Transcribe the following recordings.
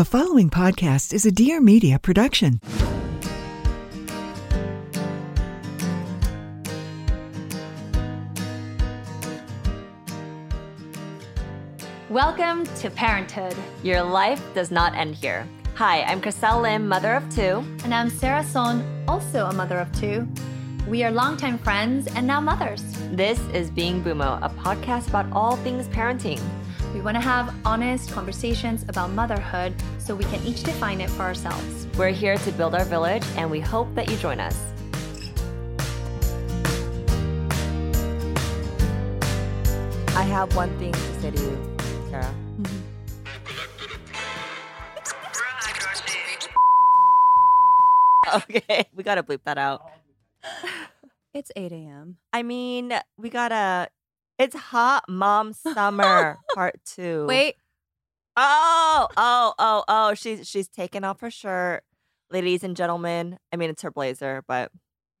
The following podcast is a Dear Media production. Welcome to Parenthood. Your life does not end here. Hi, I'm Chriselle Lim, mother of two. And I'm Sara Sohn, also a mother of two. We are longtime friends and now mothers. This is Being Bumo, a podcast about all things parenting. We want to have honest conversations about motherhood so we can each define it for ourselves. We're here to build our village, and we hope that you join us. I have one thing to say to you, Sara. Okay, we gotta bleep that out. It's 8 a.m. I mean, we gotta. It's hot mom summer part two. Wait, Oh, oh, oh, oh. She's she's taken off her shirt, ladies and gentlemen. I mean, it's her blazer, but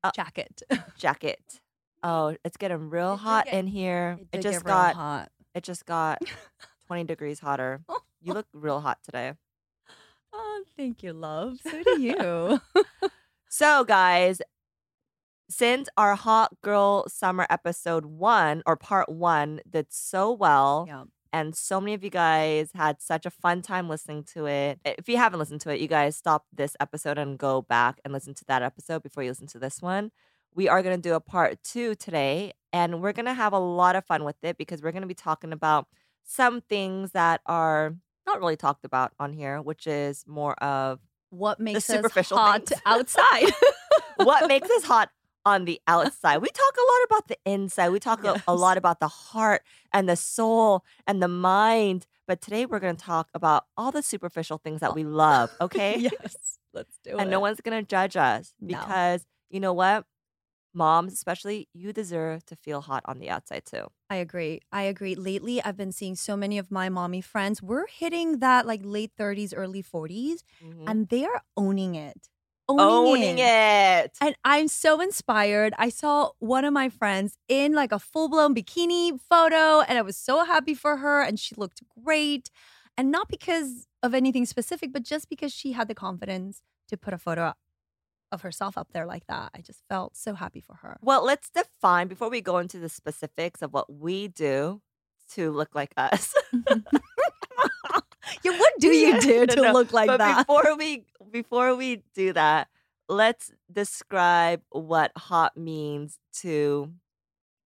uh, jacket. jacket. Oh, it's getting real It hot get- in here. It, did just got hot. it just got twenty degrees hotter. You look real hot today. Oh, thank you, love. So do you. So, guys, since our hot girl summer episode one or part one did so well, yeah. and so many of you guys had such a fun time listening to it. If you haven't listened to it, you guys stop this episode and go back and listen to that episode before you listen to this one. We are going to do a part two today, and we're going to have a lot of fun with it because we're going to be talking about some things that are not really talked about on here, which is more of What makes superficial us hot things. outside? what makes us hot on the outside. We talk a lot about the inside. We talk a, a lot about the heart and the soul and the mind. But today we're going to talk about all the superficial things that we love, okay? yes. Let's do it. And no one's going to judge us No. because you know what? Moms, especially, you deserve to feel hot on the outside too. I agree. I agree. Lately, I've been seeing so many of my mommy friends. We're hitting that like late 30s, early 40s, Mhm. and they are owning it. Owning it. And I'm so inspired. I saw one of my friends in like a full blown bikini photo, and I was so happy for her. And she looked great. And not because of anything specific, but just because she had the confidence to put a photo of herself up there like that. I just felt so happy for her. Well, let's define before we go into the specifics of what we do to look like us. Yeah, what do you do to no, look like but that? before we before we do that, let's describe what hot means to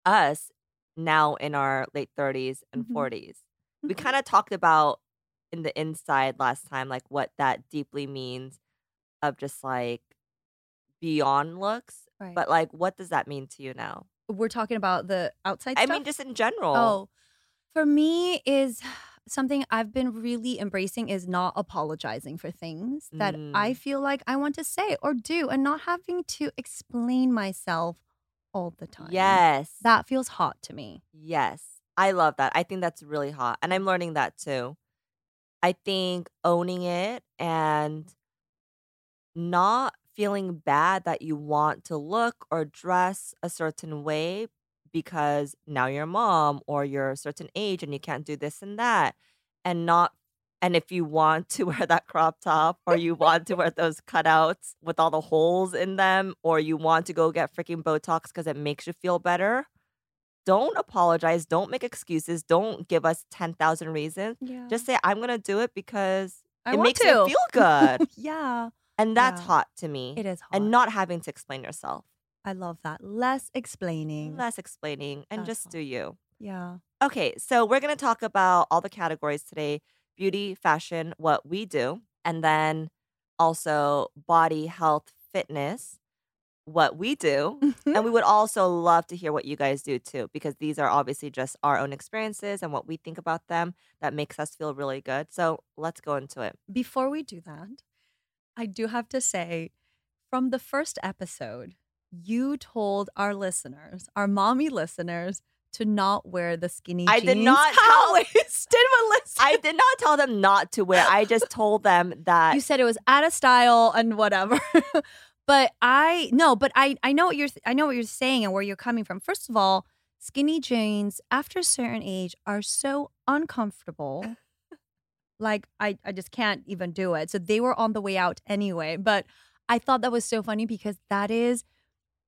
us now in our late 30s and Mhm. 40s. We Mhm. kind of talked about in the inside last time like what that deeply means of just like beyond looks, Right. but like what does that mean to you now? We're talking about the outside I stuff. mean just in general. Oh, for me is something I've been really embracing is not apologizing for things that I Mm. feel like I want to say or do and not having to explain myself all the time. Yes. That feels hot to me. Yes. I love that. I think that's really hot. And I'm learning that too. I think owning it and not feeling bad that you want to look or dress a certain way because now you're a mom or you're a certain age and you can't do this and that. And not and if you want to wear that crop top or you want to wear those cutouts with all the holes in them or you want to go get freaking Botox because it makes you feel better, don't apologize. Don't make excuses. Don't give us 10,000 reasons. Yeah. Just say, I'm going to do it because I it makes to. me feel good. yeah. and that's Yeah. hot to me. It is hot. And not having to explain yourself. I love that. Less explaining. Less explaining and That's just hot. do you. yeah. Okay, so we're going to talk about all the categories today beauty, fashion, what we do, and then also body, health, fitness, what we do. and we would also love to hear what you guys do too, because these are obviously just our own experiences and what we think about them that makes us feel really good. So let's go into it. Before we do that, I do have to say from the first episode, you told our listeners, our mommy listeners, to not wear the skinny I jeans. did not tell- Melissa. I did not tell them not to wear. I just told them that you said it was out of style and whatever. but I no, but I I know what you're I know what you're saying and where you're coming from. First of all, skinny jeans after a certain age are so uncomfortable Like I, I just can't even do it. So they were on the way out anyway. But I thought that was so funny because that is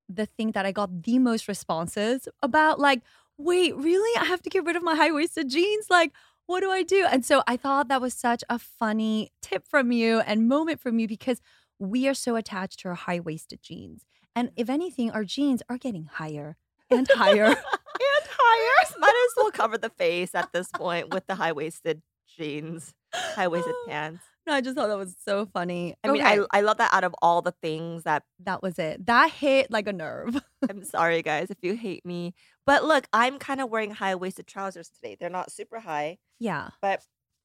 the thing that I got the most responses about. Like, wait, really? I have to get rid of my high waisted jeans? Like, what do I do? And so I thought that was such a funny tip from you and moment from you because we are so attached to our high waisted jeans. And if anything, our jeans are getting higher and higher and higher. Might as well cover the face at this point with the high waisted jeans, high waisted oh, pants. No, I just thought that was so funny. I mean, Okay, I I love that out of all the things that that was it. That hit like a nerve. I'm sorry guys if you hate me. But look, I'm kind of wearing high waisted trousers today. They're not super high, yeah. but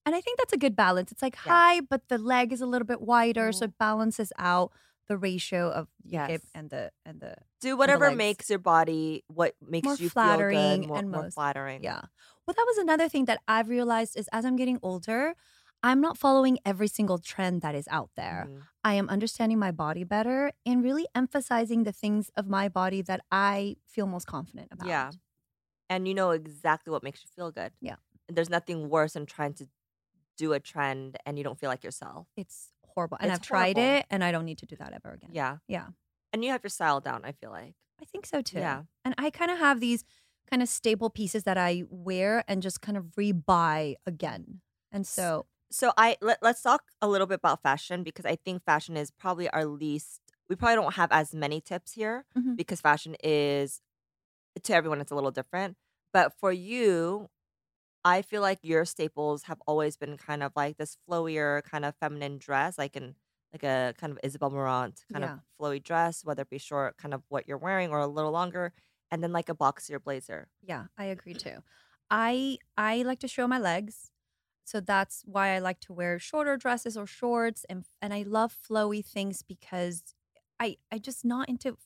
And I think that's a good balance. It's like Yeah. high, but the leg is a little bit wider, so Mhm. it balances out the ratio of the Yes. hip and the and the do whatever legs. makes your body what makes More you feel flattering good, more, and more most- flattering. yeah. Well, that was another thing that I've realized is as I'm getting older, I'm not following every single trend that is out there. Mhm. I am understanding my body better and really emphasizing the things of my body that I feel most confident about. Yeah. And you know exactly what makes you feel good. Yeah. And there's nothing worse than trying to do a trend and you don't feel like yourself. It's horrible. And It's I've tried it and I don't need to do that ever again. Yeah. Yeah. And you have your style down, I feel like. I think so too. Yeah. And I kind of have these kind of staple pieces that I wear and just kind of rebuy again. And so, So I let, let's talk a little bit about fashion because I think fashion is probably our least we probably don't have as many tips here Mhm. because fashion is to everyone it's a little different. But for you, I feel like your staples have always been kind of like this flowier kind of feminine dress, like in like a kind of Isabel Marant kind Yeah. of flowy dress, whether it be short, kind of what you're wearing, or a little longer, and then like a boxier blazer. yeah, I agree too. I I like to show my legs. So that's why I like to wear shorter dresses or shorts and and I love flowy things because I I just not into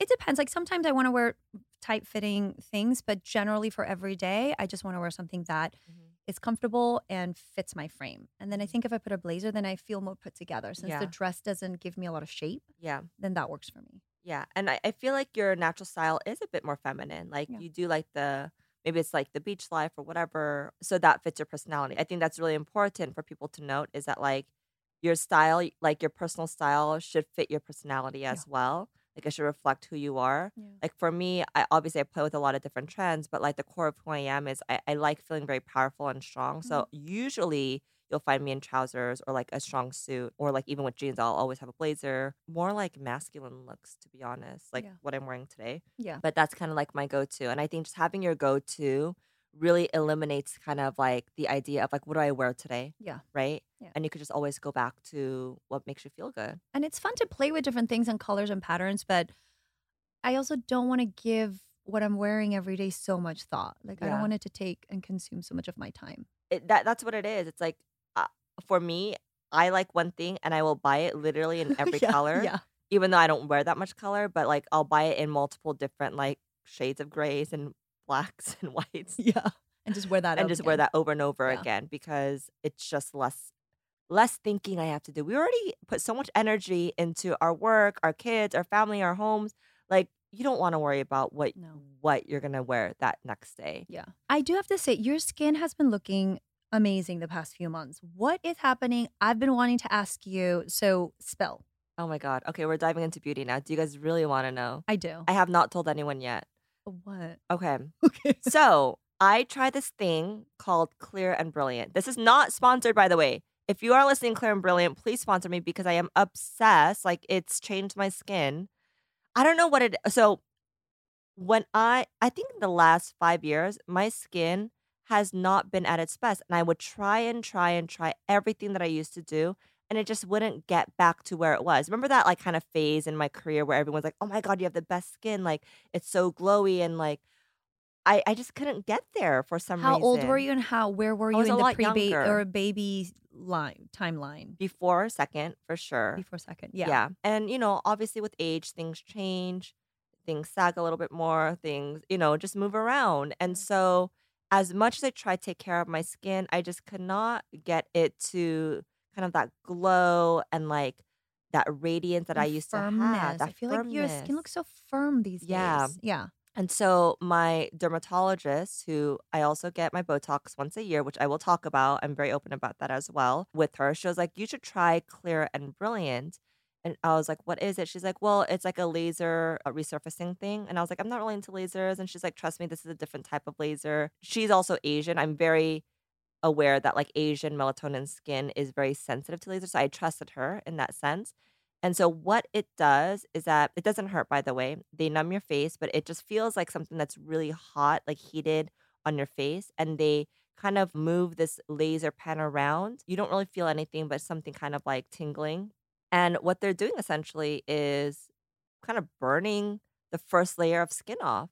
it depends. Like sometimes I want to wear tight fitting things, but generally for every day, I just want to wear something that mm-hmm. is comfortable and fits my frame. And then I mm-hmm. think if I put a blazer, then I feel more put together. Since Yeah. the dress doesn't give me a lot of shape, Yeah. then that works for me. Yeah, and I, I feel like your natural style is a bit more feminine. Like Yeah. you do like the maybe it's like the beach life or whatever, so that fits your personality. I think that's really important for people to note is that like your style, like your personal style, should fit your personality as well. Like it should reflect who you are. Yeah. Like for me, I obviously I play with a lot of different trends, but like the core of who I am is I, I like feeling very powerful and strong. Mm-hmm. So usually you'll find me in trousers or like a strong suit or like even with jeans, I'll always have a blazer. More like masculine looks, to be honest, like Yeah. what I'm wearing today. Yeah. But that's kind of like my go to. And I think just having your go to really eliminates kind of like the idea of like, what do I wear today? Yeah. Right. Yeah. And you could just always go back to what makes you feel good. And it's fun to play with different things and colors and patterns, but I also don't want to give what I'm wearing every day so much thought. Like I don't want it to take and consume so much of my time. it, that that's what it is. It's like for me, I like one thing and I will buy it literally in every Yeah, color, Yeah. even though I don't wear that much color. But like I'll buy it in multiple different like shades of grays and blacks and whites, Yeah. And just wear that and just wear that over and over Yeah. again because it's just less less thinking I have to do. We already put so much energy into our work, our kids, our family, our homes. Like you don't want to worry about what No. what you're gonna wear that next day. Yeah. I do have to say, your skin has been looking amazing the past few months. What is happening? I've been wanting to ask you. So spill. Oh my god. Okay, we're diving into beauty now. Do you guys really want to know? I do. I have not told anyone yet. what? Okay. Okay. So I tried this thing called Clear and Brilliant. This is not sponsored, by the way. If you are listening, Clear and Brilliant, please sponsor me because I am obsessed. Like it's changed my skin. I don't know what it. So when I, I think in the last five years, my skin has not been at its best, and I would try and try and try everything that I used to do, and it just wouldn't get back to where it was. Remember that like kind of phase in my career where everyone's like, "Oh my god, you have the best skin! Like it's so glowy," and like I, I just couldn't get there for some How reason. How old were you and how where were you in the pre baby or baby line timeline? Before second, for sure. Before second. Yeah. Yeah. And, you know, obviously with age, things change, things sag a little bit more, things, you know, just move around. And so, as much as I try to take care of my skin, I just could not get it to kind of that glow and like that radiance that I used to have. I feel like your skin firmness. looks so firm these Yeah. days. Yeah. And so my dermatologist, who I also get my Botox once a year, which I will talk about, I'm very open about that as well with her. She was like, you should try Clear and Brilliant. And I was like, what is it? She's like, well, it's like a laser a resurfacing thing. And I was like, I'm not really into lasers. And she's like, trust me, this is a different type of laser. She's also Asian. I'm very aware that like Asian melatonin skin is very sensitive to lasers. So I trusted her in that sense. And so what it does is that it doesn't hurt, by the way. They numb your face, but it just feels like something that's really hot, like heated on your face. And they kind of move this laser pen around. You don't really feel anything, but something kind of like tingling. And what they're doing essentially is kind of burning the first layer of skin off.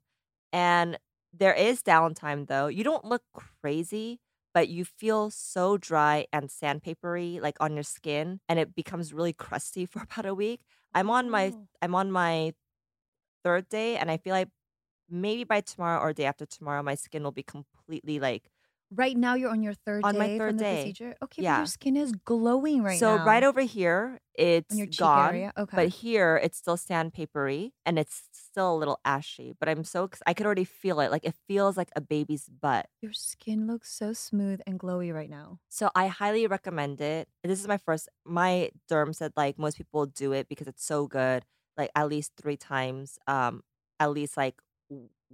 And there is downtime though. You don't look crazy, but you feel so dry and sandpapery like on your skin and it becomes really crusty for about a week. I'm on my Oh. I'm on my third day and I feel like maybe by tomorrow or day after tomorrow my skin will be completely like Right now, you're on your third On my day third from the day. procedure. Okay, but Yeah. your skin is glowing right so now. So right over here it's on your cheek gone area. Okay, but here it's still sandpapery and it's still a little ashy but i'm so i could already feel it like it feels like a baby's butt your skin looks so smooth and glowy right now. so i highly recommend it this is my first my derm said like most people do it because it's so good like at least three times um at least like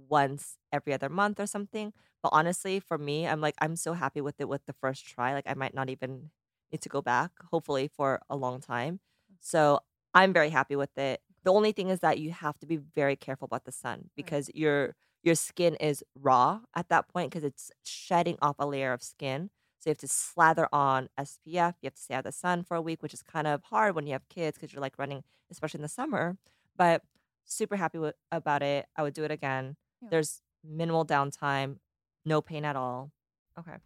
once every other month or something but honestly for me i'm like i'm so happy with it with the first try like i might not even need to go back hopefully for a long time mm. so i'm very happy with it the only thing is that you have to be very careful about the sun because your your skin is raw at that point because it's shedding off a layer of skin so you have to slather on SPF. You have to stay out of the sun for a week, which is kind of hard when you have kids because you're like running, especially in the summer. But super happy with, about it. I would do it again. Yeah. There's minimal downtime, no pain at all. Okay.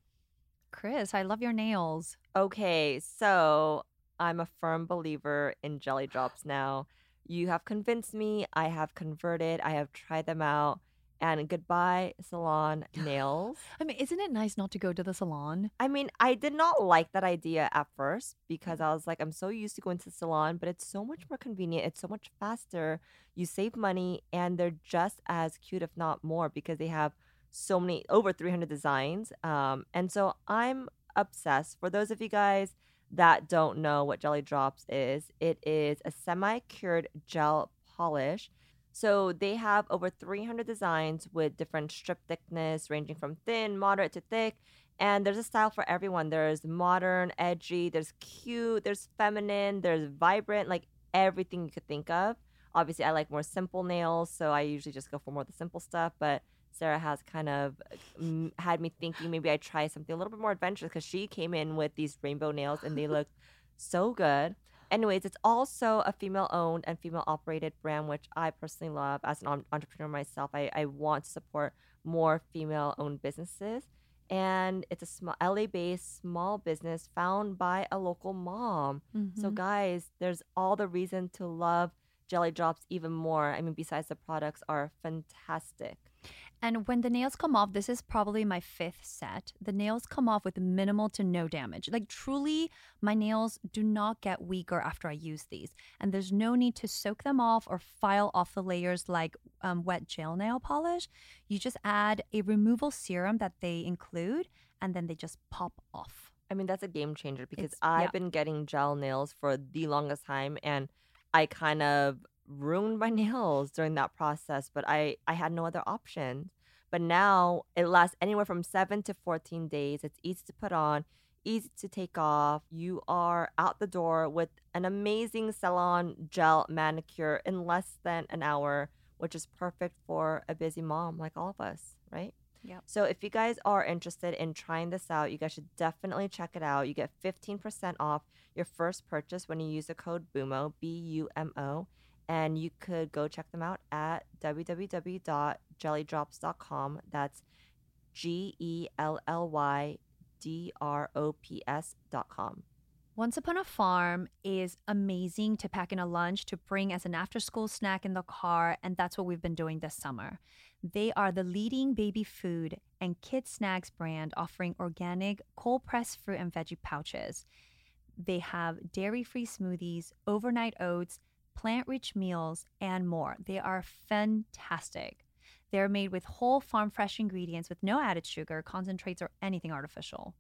Chris, I love your nails. Okay, so I'm a firm believer in Gelly Drops now. You have convinced me. I have converted. I have tried them out. And goodbye, salon nails. I mean, isn't it nice not to go to the salon? I mean, I did not like that idea at first because I was like, I'm so used to going to the salon, but it's so much more convenient. It's so much faster. You save money, and they're just as cute, if not more, because they have so many over 300 designs. Um, and so I'm obsessed. For those of you guys that don't know what Gelly Drops is, it is a semi cured gel polish. So they have over 300 designs with different strip thickness ranging from thin, moderate to thick. And there's a style for everyone. There's modern, edgy, there's cute, there's feminine, there's vibrant, like everything you could think of. Obviously, I like more simple nails, so I usually just go for more of the simple stuff. But Sara has kind of mm, had me thinking maybe I try something a little bit more adventurous because she came in with these rainbow nails and they look so good. Anyways, it's also a female owned and female operated brand, which I personally love as an entrepreneur myself. I, I want to support more female owned businesses. And it's a small LA based small business found by a local mom. So, Mhm. guys, there's all the reason to love Gelly Drops even more. I mean, besides the products are fantastic. And when the nails come off, this is probably my fifth set. The nails come off with minimal to no damage. Like, truly, my nails do not get weaker after I use these. And there's no need to soak them off or file off the layers like um, wet gel nail polish. You just add a removal serum that they include, and then they just pop off. I mean, that's a game changer because It's- I've yeah. been getting gel nails for the longest time and I kind of ruined my nails during that process, but I, I had no other option. But now it lasts anywhere from seven to 14 days. It's easy to put on, easy to take off. You are out the door with an amazing salon gel manicure in less than an hour, which is perfect for a busy mom like all of us, right? Yep. So if you guys are interested in trying this out, you guys should definitely check it out. You get 15% off your first purchase when you use the code BUMO, B U M O. And you could go check them out at www.gellydrops.com. That's G E L L Y D R O P S.com. Once Upon a Farm is amazing to pack in a lunch to bring as an after school snack in the car, and that's what we've been doing this summer. They are the leading baby food and kid snacks brand offering organic, cold pressed fruit and veggie pouches. They have dairy free smoothies, overnight oats, plant rich meals, and more. They are fantastic. They're made with whole farm fresh ingredients with no added sugar, concentrates, or anything artificial.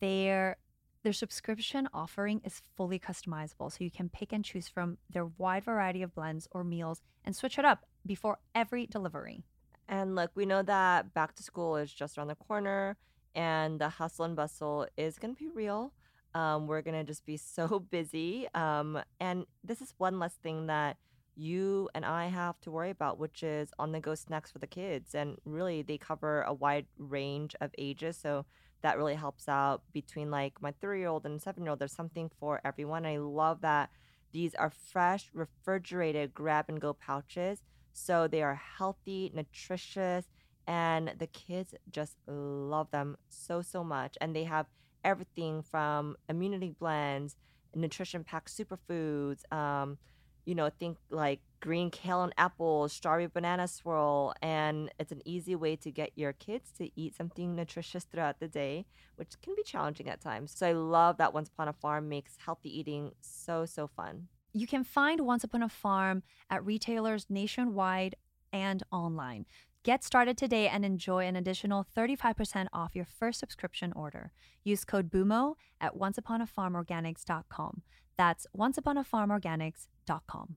Their their subscription offering is fully customizable, so you can pick and choose from their wide variety of blends or meals and switch it up before every delivery. And look, we know that back to school is just around the corner and the hustle and bustle is going to be real. Um, we're going to just be so busy. Um, and this is one less thing that you and I have to worry about, which is on the go snacks for the kids. And really, they cover a wide range of ages. So that really helps out between like my three year old and seven year old. There's something for everyone. I love that these are fresh, refrigerated grab and go pouches. So they are healthy, nutritious, and the kids just love them so, so much. And they have everything from immunity blends, nutrition packed superfoods, um, you know, think like green kale and apple, strawberry banana swirl, and it's an easy way to get your kids to eat something nutritious throughout the day, which can be challenging at times. So I love that Once Upon a Farm makes healthy eating so, so fun. You can find Once Upon a Farm at retailers nationwide and online. Get started today and enjoy an additional 35% off your first subscription order. Use code BUMO at onceuponafarmorganics.com. That's onceuponafarmorganics.com.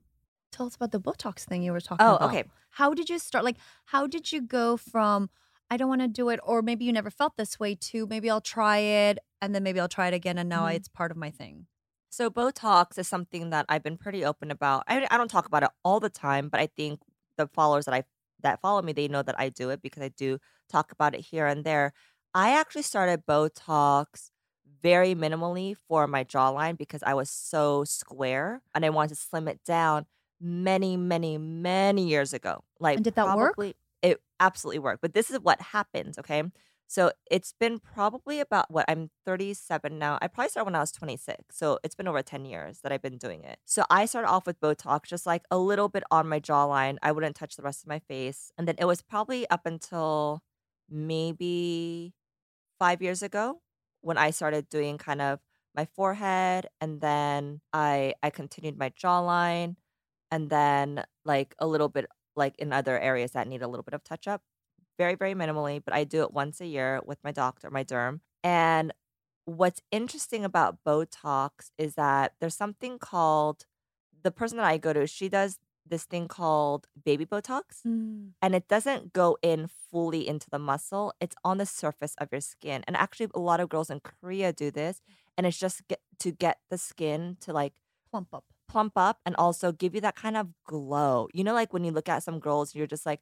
Tell us about the Botox thing you were talking Oh, about. okay. How did you start? Like, how did you go from I don't want to do it, or maybe you never felt this way to maybe I'll try it, and then maybe I'll try it again, and now Mhm. it's part of my thing. So Botox is something that I've been pretty open about. I, I don't talk about it all the time, but I think the followers that I that follow me, they know that I do it because I do talk about it here and there. I actually started Botox very minimally for my jawline because I was so square and I wanted to slim it down many, many, many years ago. Like And did that work? It absolutely worked. But this is what happens, okay? So it's been probably about what I'm 37 now. I probably started when I was 26. So it's been over 10 years that I've been doing it. So I started off with Botox, just like a little bit on my jawline. I wouldn't touch the rest of my face. And then it was probably up until maybe five years ago when I started doing kind of my forehead and then I I continued my jawline and then like a little bit like in other areas that need a little bit of touch up very very minimally but I do it once a year with my doctor my derm and what's interesting about botox is that there's something called the person that I go to she does this thing called baby botox Mm. and it doesn't go in fully into the muscle. It's on the surface of your skin. And actually, a lot of girls in Korea do this, and it's just get, to get the skin to like Plump up. plump up and also give you that kind of glow. You know, like when you look at some girls, you're just like,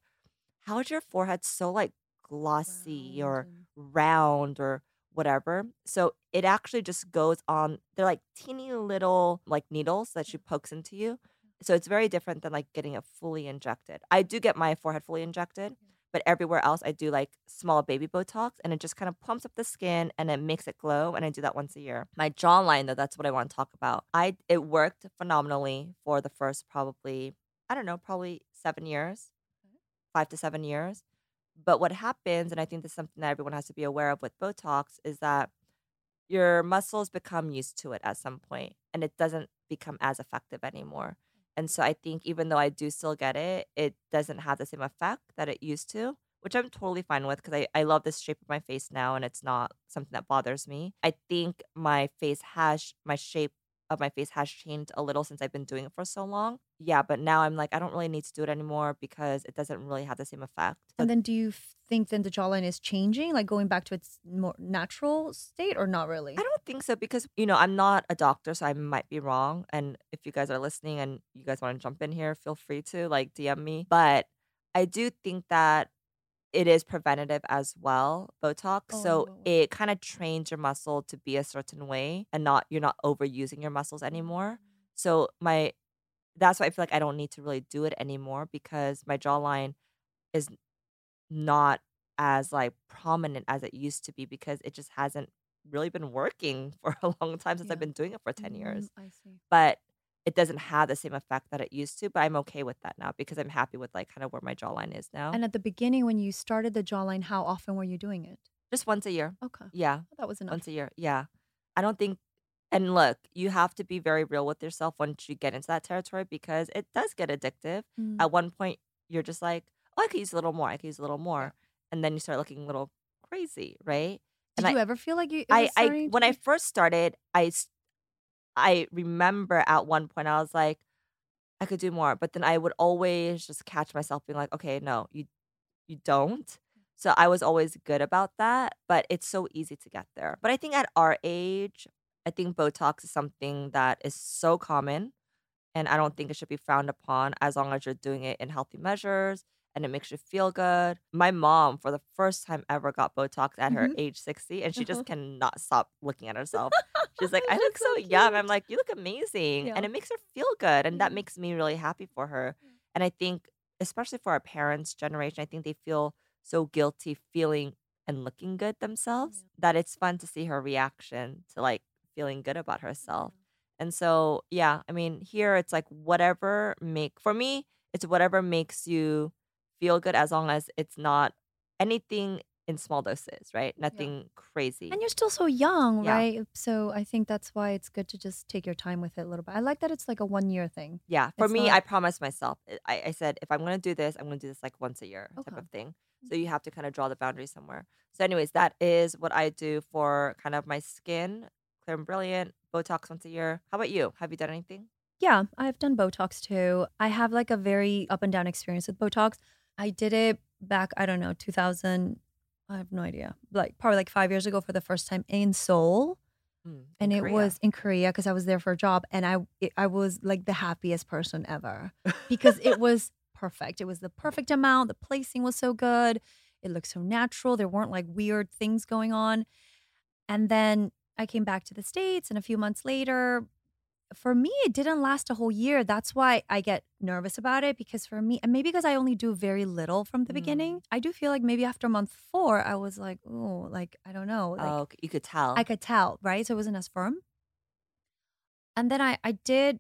how is your forehead so like glossy or round or whatever. So it actually just goes on. They're like teeny little like needles that she pokes into you. Mm-hmm. So it's very different than like getting it fully injected. I do get my forehead fully injected, mm-hmm. but everywhere else I do like small baby Botox and it just kind of plumps up the skin and it makes it glow. And I do that once a year. My jawline though, that's what I want to talk about. I it worked phenomenally for the first probably I don't know, probably seven years, five to seven years. But what happens, and I think this is something that everyone has to be aware of with Botox, is that your muscles become used to it at some point and it doesn't become as effective anymore. And so I think even though I do still get it, it doesn't have the same effect that it used to, which I'm totally fine with because I, I love this shape of my face now and it's not something that bothers me. I think my face has, my shape of my face has changed a little since I've been doing it for so long. Yeah, but now I'm like, I don't really need to do it anymore because it doesn't really have the same effect. And then, do you think then the jawline is changing, like going back to its more natural state, or not really? I don't think so because you know I'm not a doctor, so I might be wrong. And if you guys are listening and you guys want to jump in here, feel free to like DM me. But I do think that it is preventative as well, Botox. so Oh. it kind of trains your muscle to be a certain way and not you're not overusing your muscles anymore. So my that's why I feel like I don't need to really do it anymore because my jawline is not as like prominent as it used to be because it just hasn't really been working for a long time since Yeah. I've been doing it for 10 years. Mm, I see. But it doesn't have the same effect that it used to, but I'm okay with that now because I'm happy with like kind of where my jawline is now. And at the beginning, when you started the jawline, how often were you doing it? just once a year. Okay, Yeah, that was enough. once a year. Yeah. I don't think and look, you have to be very real with yourself once you get into that territory because it does get addictive. Mm. At one point you're just like, oh, I could use a little more. I could use a little more. And then you start looking a little crazy, right? Did And you I- ever feel like you? I, I when I first started, I I remember at one point I was like, I could do more, but then I would always just catch myself being like, okay, no, you you don't. So I was always good about that, but it's so easy to get there. But I think at our age, I think Botox is something that is so common, and I don't think it should be frowned upon as long as you're doing it in healthy measures and it makes you feel good. My mom, for the first time ever, got Botox at her Mhm. age 60, and she Uh-huh. just cannot stop looking at herself. She's like, I look so, so young. I'm like, you look amazing. Yeah. And it makes her feel good. And that makes me really happy for her. And I think, especially for our parents' generation, I think they feel so guilty feeling and looking good themselves that it's fun to see her reaction to like feeling good about herself. And so, yeah, I mean, here it's like whatever make for me, it's whatever makes you feel good as long as it's not anything in small doses, right? Nothing crazy. And you're still so young, Yeah. right? So I think that's why it's good to just take your time with it a little bit. I like that it's like a one year thing. Yeah, for It's me, not- I promised myself. eh, I, I said if I'm gonna do this, I'm gonna do this like once a year type of thing. So you have to kind of draw the boundary somewhere. So, anyways, that is what I do for kind of my skin, clear and brilliant, Botox once a year. How about you? Have you done anything? Yeah, I've done Botox too. I have like a very up and down experience with Botox. I did it back, I don't know, 2000. I have no idea. Like probably like five years ago for the first time in Seoul. Mm, in and it Korea. was in Korea because I was there for a job, and I it, I was like the happiest person ever because it was perfect. It was the perfect amount. The placing was so good. It looked so natural. There weren't like weird things going on. And then I came back to the states, and a few months later, for me, it didn't last a whole year. That's why I get nervous about it because for me, and maybe because I only do very little from the beginning, I do feel like maybe after month four, I was like, oh, like I don't know, like oh, you could tell. I could tell, right? So it wasn't as firm. And then I, I did,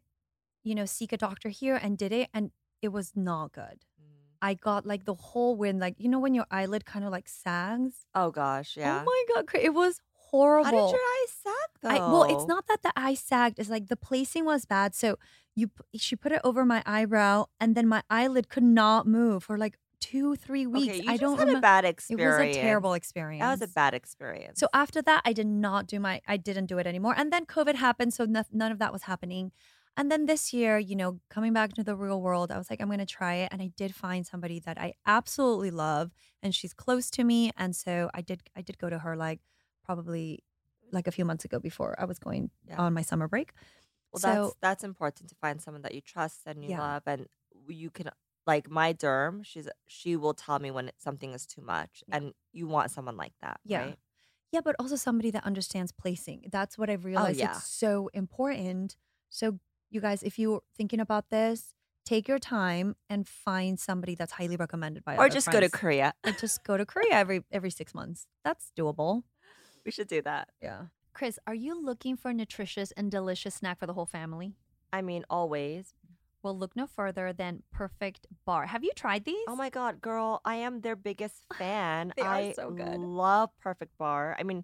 you know, seek a doctor here and did it, and it was not good. Mm. I got like the whole when, like, you know, when your eyelid kind of like sags. Oh gosh, yeah. Oh my god, it was horrible. How did your eyes sag? I, well, it's not that the eye sagged. It's like the placing was bad. So you, she put it over my eyebrow, and then my eyelid could not move for like two, three weeks. Okay, I don't had a remem- bad It was a terrible experience. That was a bad experience. So after that, I did not do my, I didn't do it anymore. And then COVID happened. So no, none of that was happening. And then this year, you know, coming back to the real world, I was like, I'm going to try it. And I did find somebody that I absolutely love and she's close to me. And so I did, I did go to her like probably like a few months ago before I was going Yeah. on my summer break. Well, so that's that's important to find someone that you trust and you Yeah. love, and you can like my derm. She's she will tell me when something is too much, Yeah. and you want someone like that, Yeah. right? Yeah, but also somebody that understands placing. That's what I've oh, realized. Oh, yeah. It's so important. So, you guys, if you're thinking about this, take your time and find somebody that's highly recommended by Or just go to. Korea. Or just go to Korea every every six months. That's doable. We should do that. Yeah. Chris, are you looking for a nutritious and delicious snack for the whole family? I mean, always. Well, look no further than Perfect Bar. Have you tried these? Oh my god, girl! I am their biggest fan. They are I so good. love Perfect Bar. I mean,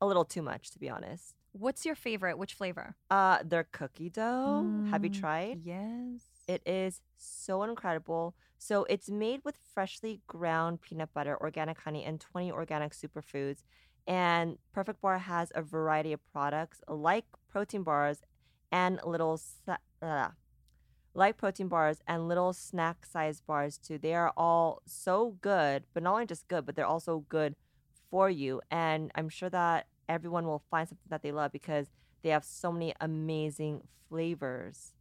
a little too much to be honest. What's your favorite? Which flavor? Uh, their cookie dough. Have you Mm, tried? Yes. It is so incredible. So it's made with freshly ground peanut butter, organic honey, and 20 organic superfoods. And Perfect Bar has a variety of products like protein bars and little uh, like protein bars and little snack size bars too. They are all so good, but not only just good, but they're also good for you. And I'm sure that everyone will find something that they love because they have so many amazing flavors.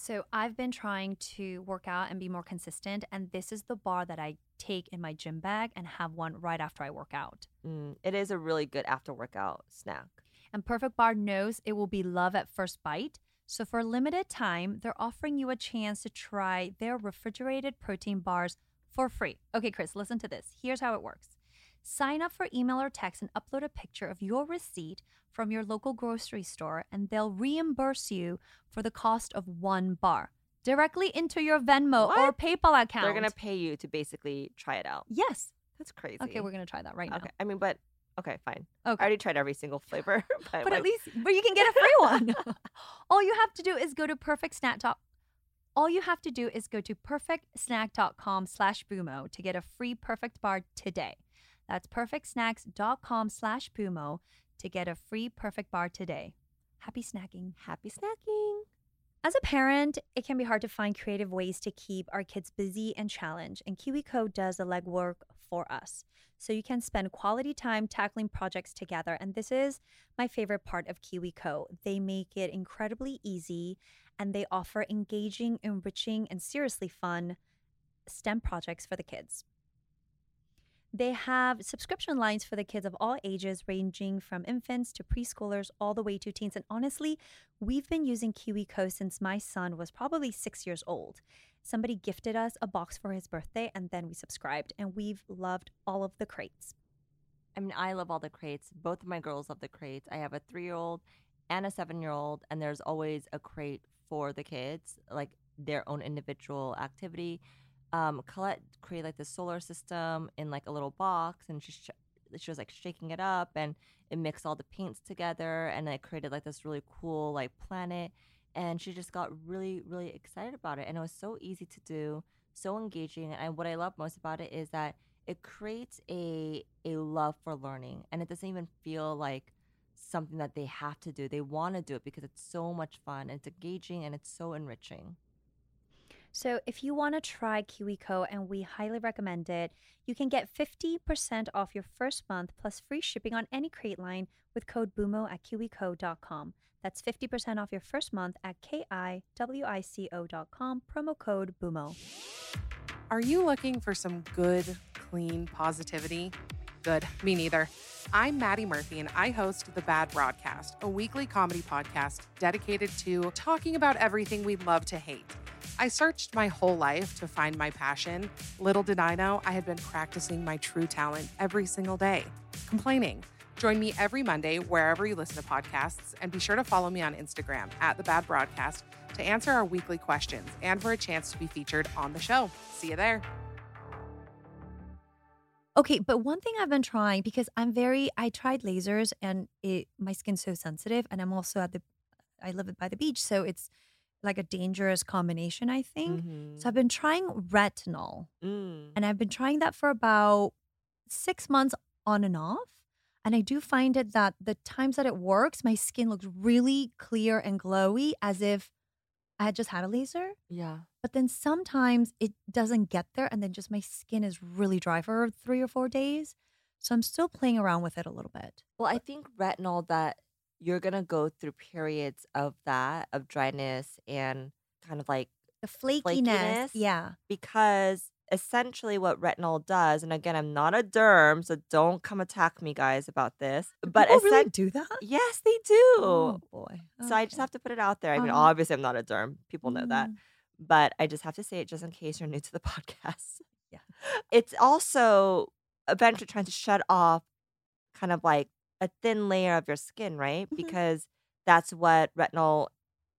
So I've been trying to work out and be more consistent, and this is the bar that I take in my gym bag and have one right after I work out. Mm, it is a really good after workout snack. And Perfect Bar knows it will be love at first bite. So for a limited time, they're offering you a chance to try their refrigerated protein bars for free. Okay, Chris, listen to this. Here's how it works. Sign up for email or text and upload a picture of your receipt from your local grocery store, and they'll reimburse you for the cost of one bar directly into your Venmo or PayPal account. They're gonna pay you to basically try it out. Yes. That's crazy. Okay, we're gonna try that right now. okay. I mean, but okay, fine. Okay. I already tried every single flavor. but But like- at least, but you can get a free one. All you have to do is go to Perfect Snack Top. All you have to do is go to perfectsnack.com slash Bumo to get a free perfect bar today. That's perfectsnacks.com slash Bumo to get a free perfect bar today. Happy snacking. Happy snacking. As a parent, it can be hard to find creative ways to keep our kids busy and challenged, and KiwiCo does the legwork for us. So you can spend quality time tackling projects together. And this is my favorite part of KiwiCo. They make it incredibly easy and they offer engaging, enriching, and seriously fun STEM projects for the kids. They have subscription lines for the kids of all ages, ranging from infants to preschoolers all the way to teens. And honestly, we've been using KiwiCo since my son was probably six years old. Somebody gifted us a box for his birthday, and then we subscribed, and we've loved all of the crates. I mean, I love all the crates. Both of my girls love the crates. I have a three year old and a seven year old, and there's always a crate for the kids, like their own individual activity. Um, Colette created like the solar system in like a little box, and she sh- she was like shaking it up, and it mixed all the paints together, and it created like this really cool like planet. And she just got really really excited about it, and it was so easy to do, so engaging. And what I love most about it is that it creates a a love for learning, and it doesn't even feel like something that they have to do. They want to do it because it's so much fun, and it's engaging, and it's so enriching. So, if you want to try KiwiCo, and we highly recommend it, you can get 50% off your first month plus free shipping on any crate line with code BUMO at kiwico.com. That's 50% off your first month at kiwico.com, promo code BUMO. Are you looking for some good, clean positivity? Good, me neither. I'm Maddie Murphy, and I host The Bad Broadcast, a weekly comedy podcast dedicated to talking about everything we love to hate. I searched my whole life to find my passion. Little did I know I had been practicing my true talent every single day complaining. Join me every Monday wherever you listen to podcasts, and be sure to follow me on Instagram at The Bad Broadcast to answer our weekly questions and for a chance to be featured on the show. See you there. Okay, but one thing I've been trying because I'm very I tried lasers and it my skin's so sensitive and I'm also at the I live by the beach, so it's like a dangerous combination, I think. Mhm. So I've been trying retinol Mm. and I've been trying that for about 6 months on and off. And I do find it that the times that it works, my skin looks really clear and glowy as if I had just had a laser. Yeah. But then sometimes it doesn't get there, and then just my skin is really dry for three or four days. So I'm still playing around with it a little bit. Well, I think retinol that you're gonna go through periods of that of dryness and kind of like The flakiness, Flakiness? yeah. because essentially what retinol does, and again, I'm not a derm, so don't come attack me, guys, about this. But People really do that? yes, they do. Oh boy. So I just have to put it out there. I mean, Uh-huh. obviously, I'm not a derm. People know that. Mm. But I just have to say it just in case you're new to the podcast. Yeah. It's also eventually trying to shut off kind of like a thin layer of your skin, right? Mhm. Because that's what retinol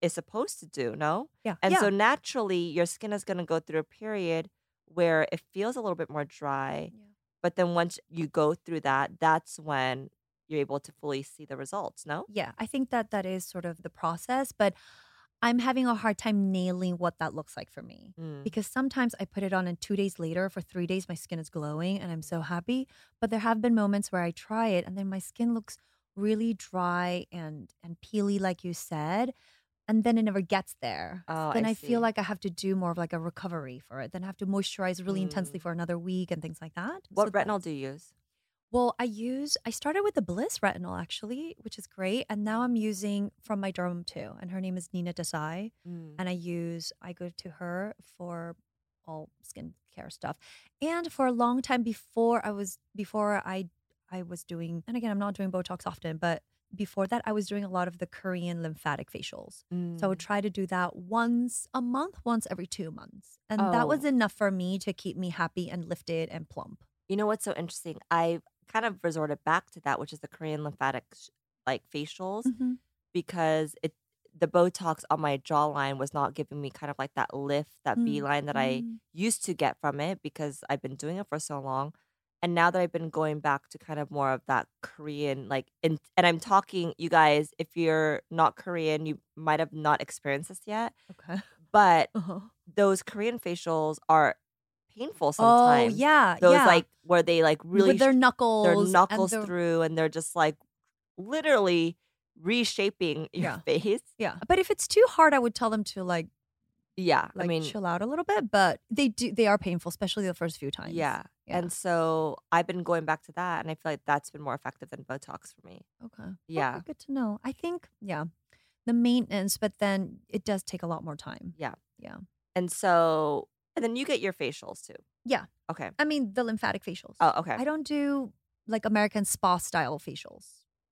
is supposed to do, no? Yeah. And yeah. so naturally, your skin is going to go through a period where it feels a little bit more dry. Yeah. But then once you go through that, that's when you're able to fully see the results, no? yeah, I think that that is sort of the process, but I'm having a hard time nailing what that looks like for me. Mm. because sometimes I put it on and two days later, for three days, my skin is glowing and I'm so happy. But there have been moments where I try it and then my skin looks really dry and and peely, like you said, and then it never gets there. Oh, then I I, feel like I have to do more of like a recovery for it. Then I have to moisturize really intensely Mm. for another week and things like that. What So retinol do you use? Well, I use I started with the Bliss retinol actually, which is great, and now I'm using from my derm too, and her name is Nina Desai Mm. and I use I go to her for all skincare stuff. And for a long time before I was before I I was doing and again I'm not doing Botox often, but before that I was doing a lot of the Korean lymphatic facials. So I would Mm. try to do that once a month, once every 2 months. And that was Oh. enough for me to keep me happy and lifted and plump. You know what's so interesting? I kind of resorted back to that, which is the Korean lymphatic sh- like facials, Mhm. because it the Botox on my jawline was not giving me kind of like that lift, that Mm, V-line that I mm. used to get from it because I've been doing it for so long. And now that I've been going back to kind of more of that Korean, like, in, and I'm talking, you guys, if you're not Korean, you might have not experienced this yet. Okay. but Uh-huh. those Korean facials are painful sometimes. Oh sometimes. yeah, Those yeah. like where they like really with their knuckles, their and knuckles their- through and they're just like literally reshaping your Yeah. face. Yeah, but if it's too hard, I would tell them to like Yeah. like I mean, chill out a little bit. But they do they are painful, especially the first few times. yeah. Yeah. And so I've been going back to that and I feel like that's been more effective than Botox for me. Okay. Okay, Yeah. good to know. I think yeah, the maintenance, but then it does take a lot more time. Yeah. Yeah. And so, and then you get your facials too. Yeah. Okay. I mean the lymphatic facials. Oh, okay. I don't do like American spa style facials.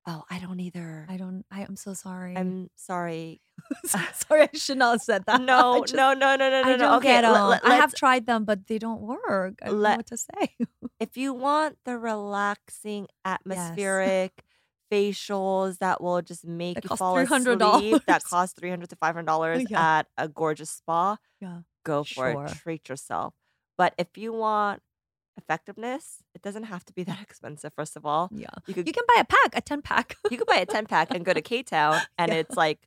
oh, I don't either. I don't. I am so sorry. I'm sorry. sorry. I should not have said that. No, just- no, no, no, no, no, no. Okay, let- I have tried them, but they don't work. I don't know what to say. if you want the relaxing atmospheric facials that will just make That you fall asleep $300. that cost 300 to 500 dollars Yeah. at a gorgeous spa Yeah. Go for Sure. it treat yourself but if you want effectiveness it doesn't have to be that expensive first of all yeah. you could You can buy a pack, a ten pack. you could buy a 10 pack and go to k-town and Yeah. it's like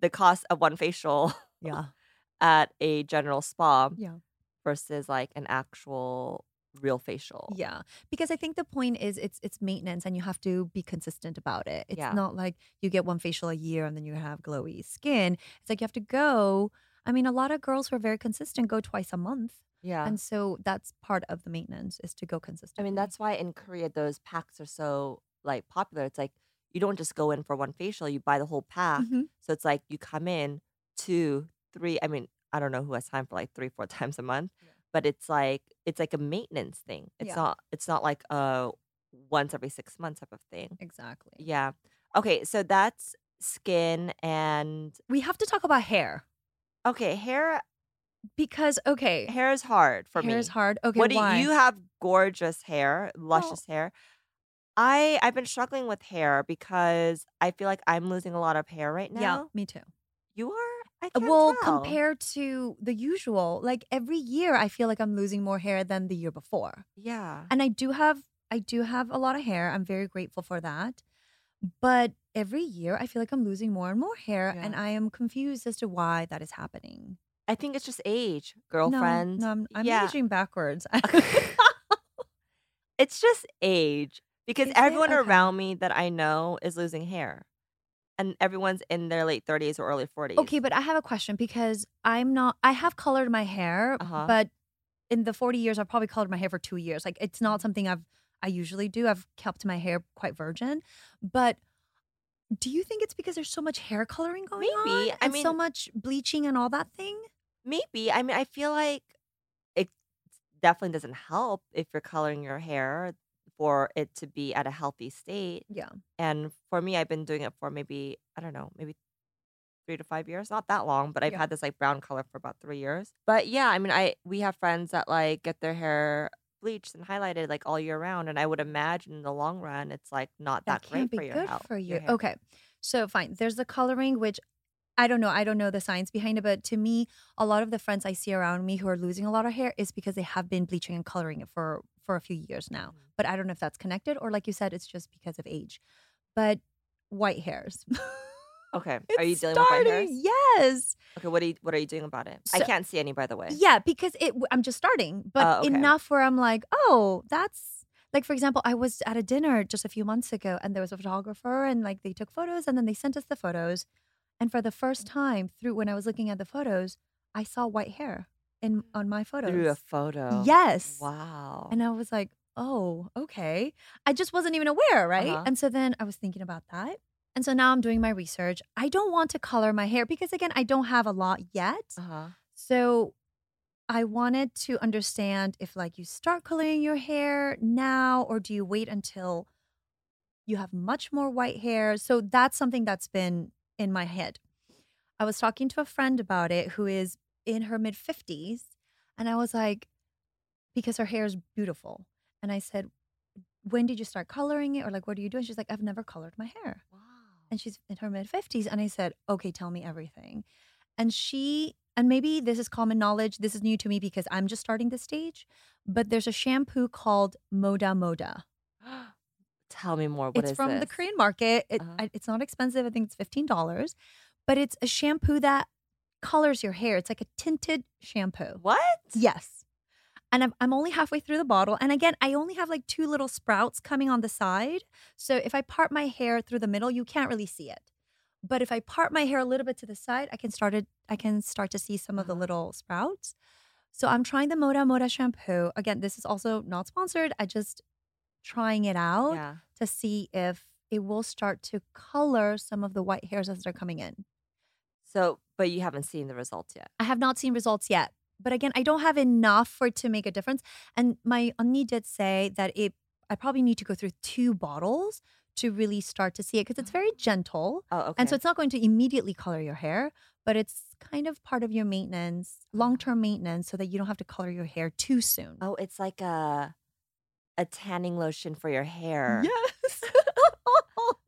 the cost of one facial yeah. at a general spa Yeah. versus like an actual real facial Yeah, because I think the point is it's it's maintenance and you have to be consistent about it. It's Yeah. not like you get one facial a year and then you have glowy skin. It's like you have to go. I mean, a lot of girls who are very consistent go twice a month, yeah and so that's part of the maintenance is to go consistent. I mean, that's why in Korea those packs are so like popular. It's like you don't just go in for one facial; you buy the whole pack. Mhm. So it's like you come in two, three. I mean, I don't know who has time for like three, four times a month, but it's like it's like a maintenance thing. It's Yeah. not. It's not like a once every six months type of thing. exactly. Yeah. Okay. So that's skin and We have to talk about hair okay hair. because okay, Hair is hard for me. hair is hard. Okay, what do why? you, you have gorgeous hair, luscious hair. I I've been struggling with hair because I feel like I'm losing a lot of hair right now. Yeah, me too. You are? I Uh, can't well, tell. compared to the usual, like every year, I feel like I'm losing more hair than the year before. Yeah. and I do have I do have a lot of hair. I'm very grateful for that. But every year I feel like I'm losing more and more hair and I am confused as to why that is happening. I think it's just age, No, girlfriend. No, I'm, I'm yeah. aging backwards. It's just age because Is everyone Okay. around me that I know is losing hair. And everyone's in their late 30s or early 40s. okay, but I have a question because I'm not I have colored my hair, Uh-huh. but in the 40 years I've probably colored my hair for 2 years. Like it's not something I've I usually do. I've kept my hair quite virgin. But do you think it's because there's so much hair coloring going on? Maybe. I and so much bleaching and all that thing? Maybe. I mean, I feel like it definitely doesn't help if you're coloring your hair for it to be at a healthy state. Yeah. And for me, I've been doing it for maybe, I don't know, maybe three to five years. Not that long, but I've Yeah. had this like brown color for about three years. But yeah, I mean, I we have friends that like get their hair bleached and highlighted like all year round. And I would imagine in the long run, it's like not that, that great for your good health. for you. hair. Okay. So fine. There's the coloring, which I don't know. I don't know the science behind it, but to me, a lot of the friends I see around me who are losing a lot of hair is because they have been bleaching and coloring it for for a few years now. Mhm. But I don't know if that's connected or, like you said, it's just because of age. But white hairs. Okay. Are you It's dealing with white hairs? Yes. Okay. What are you What are you doing about it? I can't see any, by the way. Yeah, because it. I'm just starting, but Oh, okay. enough where I'm like, oh, that's like for example, I was at a dinner just a few months ago, and there was a photographer, and like they took photos, and then they sent us the photos, and for the first time through when I was looking at the photos, I saw white hair in on my photos. Through a photo. Yes. Wow. And I was like, oh, okay. I just wasn't even aware, right? Uh-huh. And so then I was thinking about that. And so now I'm doing my research. I don't want to color my hair because, again, I don't have a lot yet. Uh huh. So I wanted to understand if, like, you start coloring your hair now or do you wait until you have much more white hair? So that's something that's been in my head. I was talking to a friend about it who is in her mid 50s. And I was like, because her hair is beautiful. And I said, when did you start coloring it? Or like, what are you doing? She's like, I've never colored my hair. And she's in her mid 50s and i said okay tell me everything and she and maybe this is common knowledge this is new to me because i'm just starting this stage but there's a shampoo called moda moda Tell me more. What is it's from the korean market it, Uh-huh. I- it's not expensive i think it's $15 but it's a shampoo that colors your hair. It's like a tinted shampoo. What? Yes. And I'm, I'm only halfway through the bottle. And again, I only have like two little sprouts coming on the side. So if I part my hair through the middle, you can't really see it. But if I part my hair a little bit to the side, I can start it, I can start to see some of the Uh-huh. little sprouts. So I'm trying the Moda Moda shampoo. Again, this is also not sponsored. I just trying it out Yeah. to see if it will start to color some of the white hairs as they're coming in. So, but you haven't seen the results yet. I have not seen results yet. But again, I don't have enough for it to make a difference. And my auntie did say that it I probably need to go through two bottles to really start to see it because it's very ah. gentle. Oh, okay. And so it's not going to immediately color your hair, but it's kind of part of your maintenance, ah. long-term maintenance so that you don't have to color your hair too soon. oh, it's like a a tanning lotion for your hair. Yes.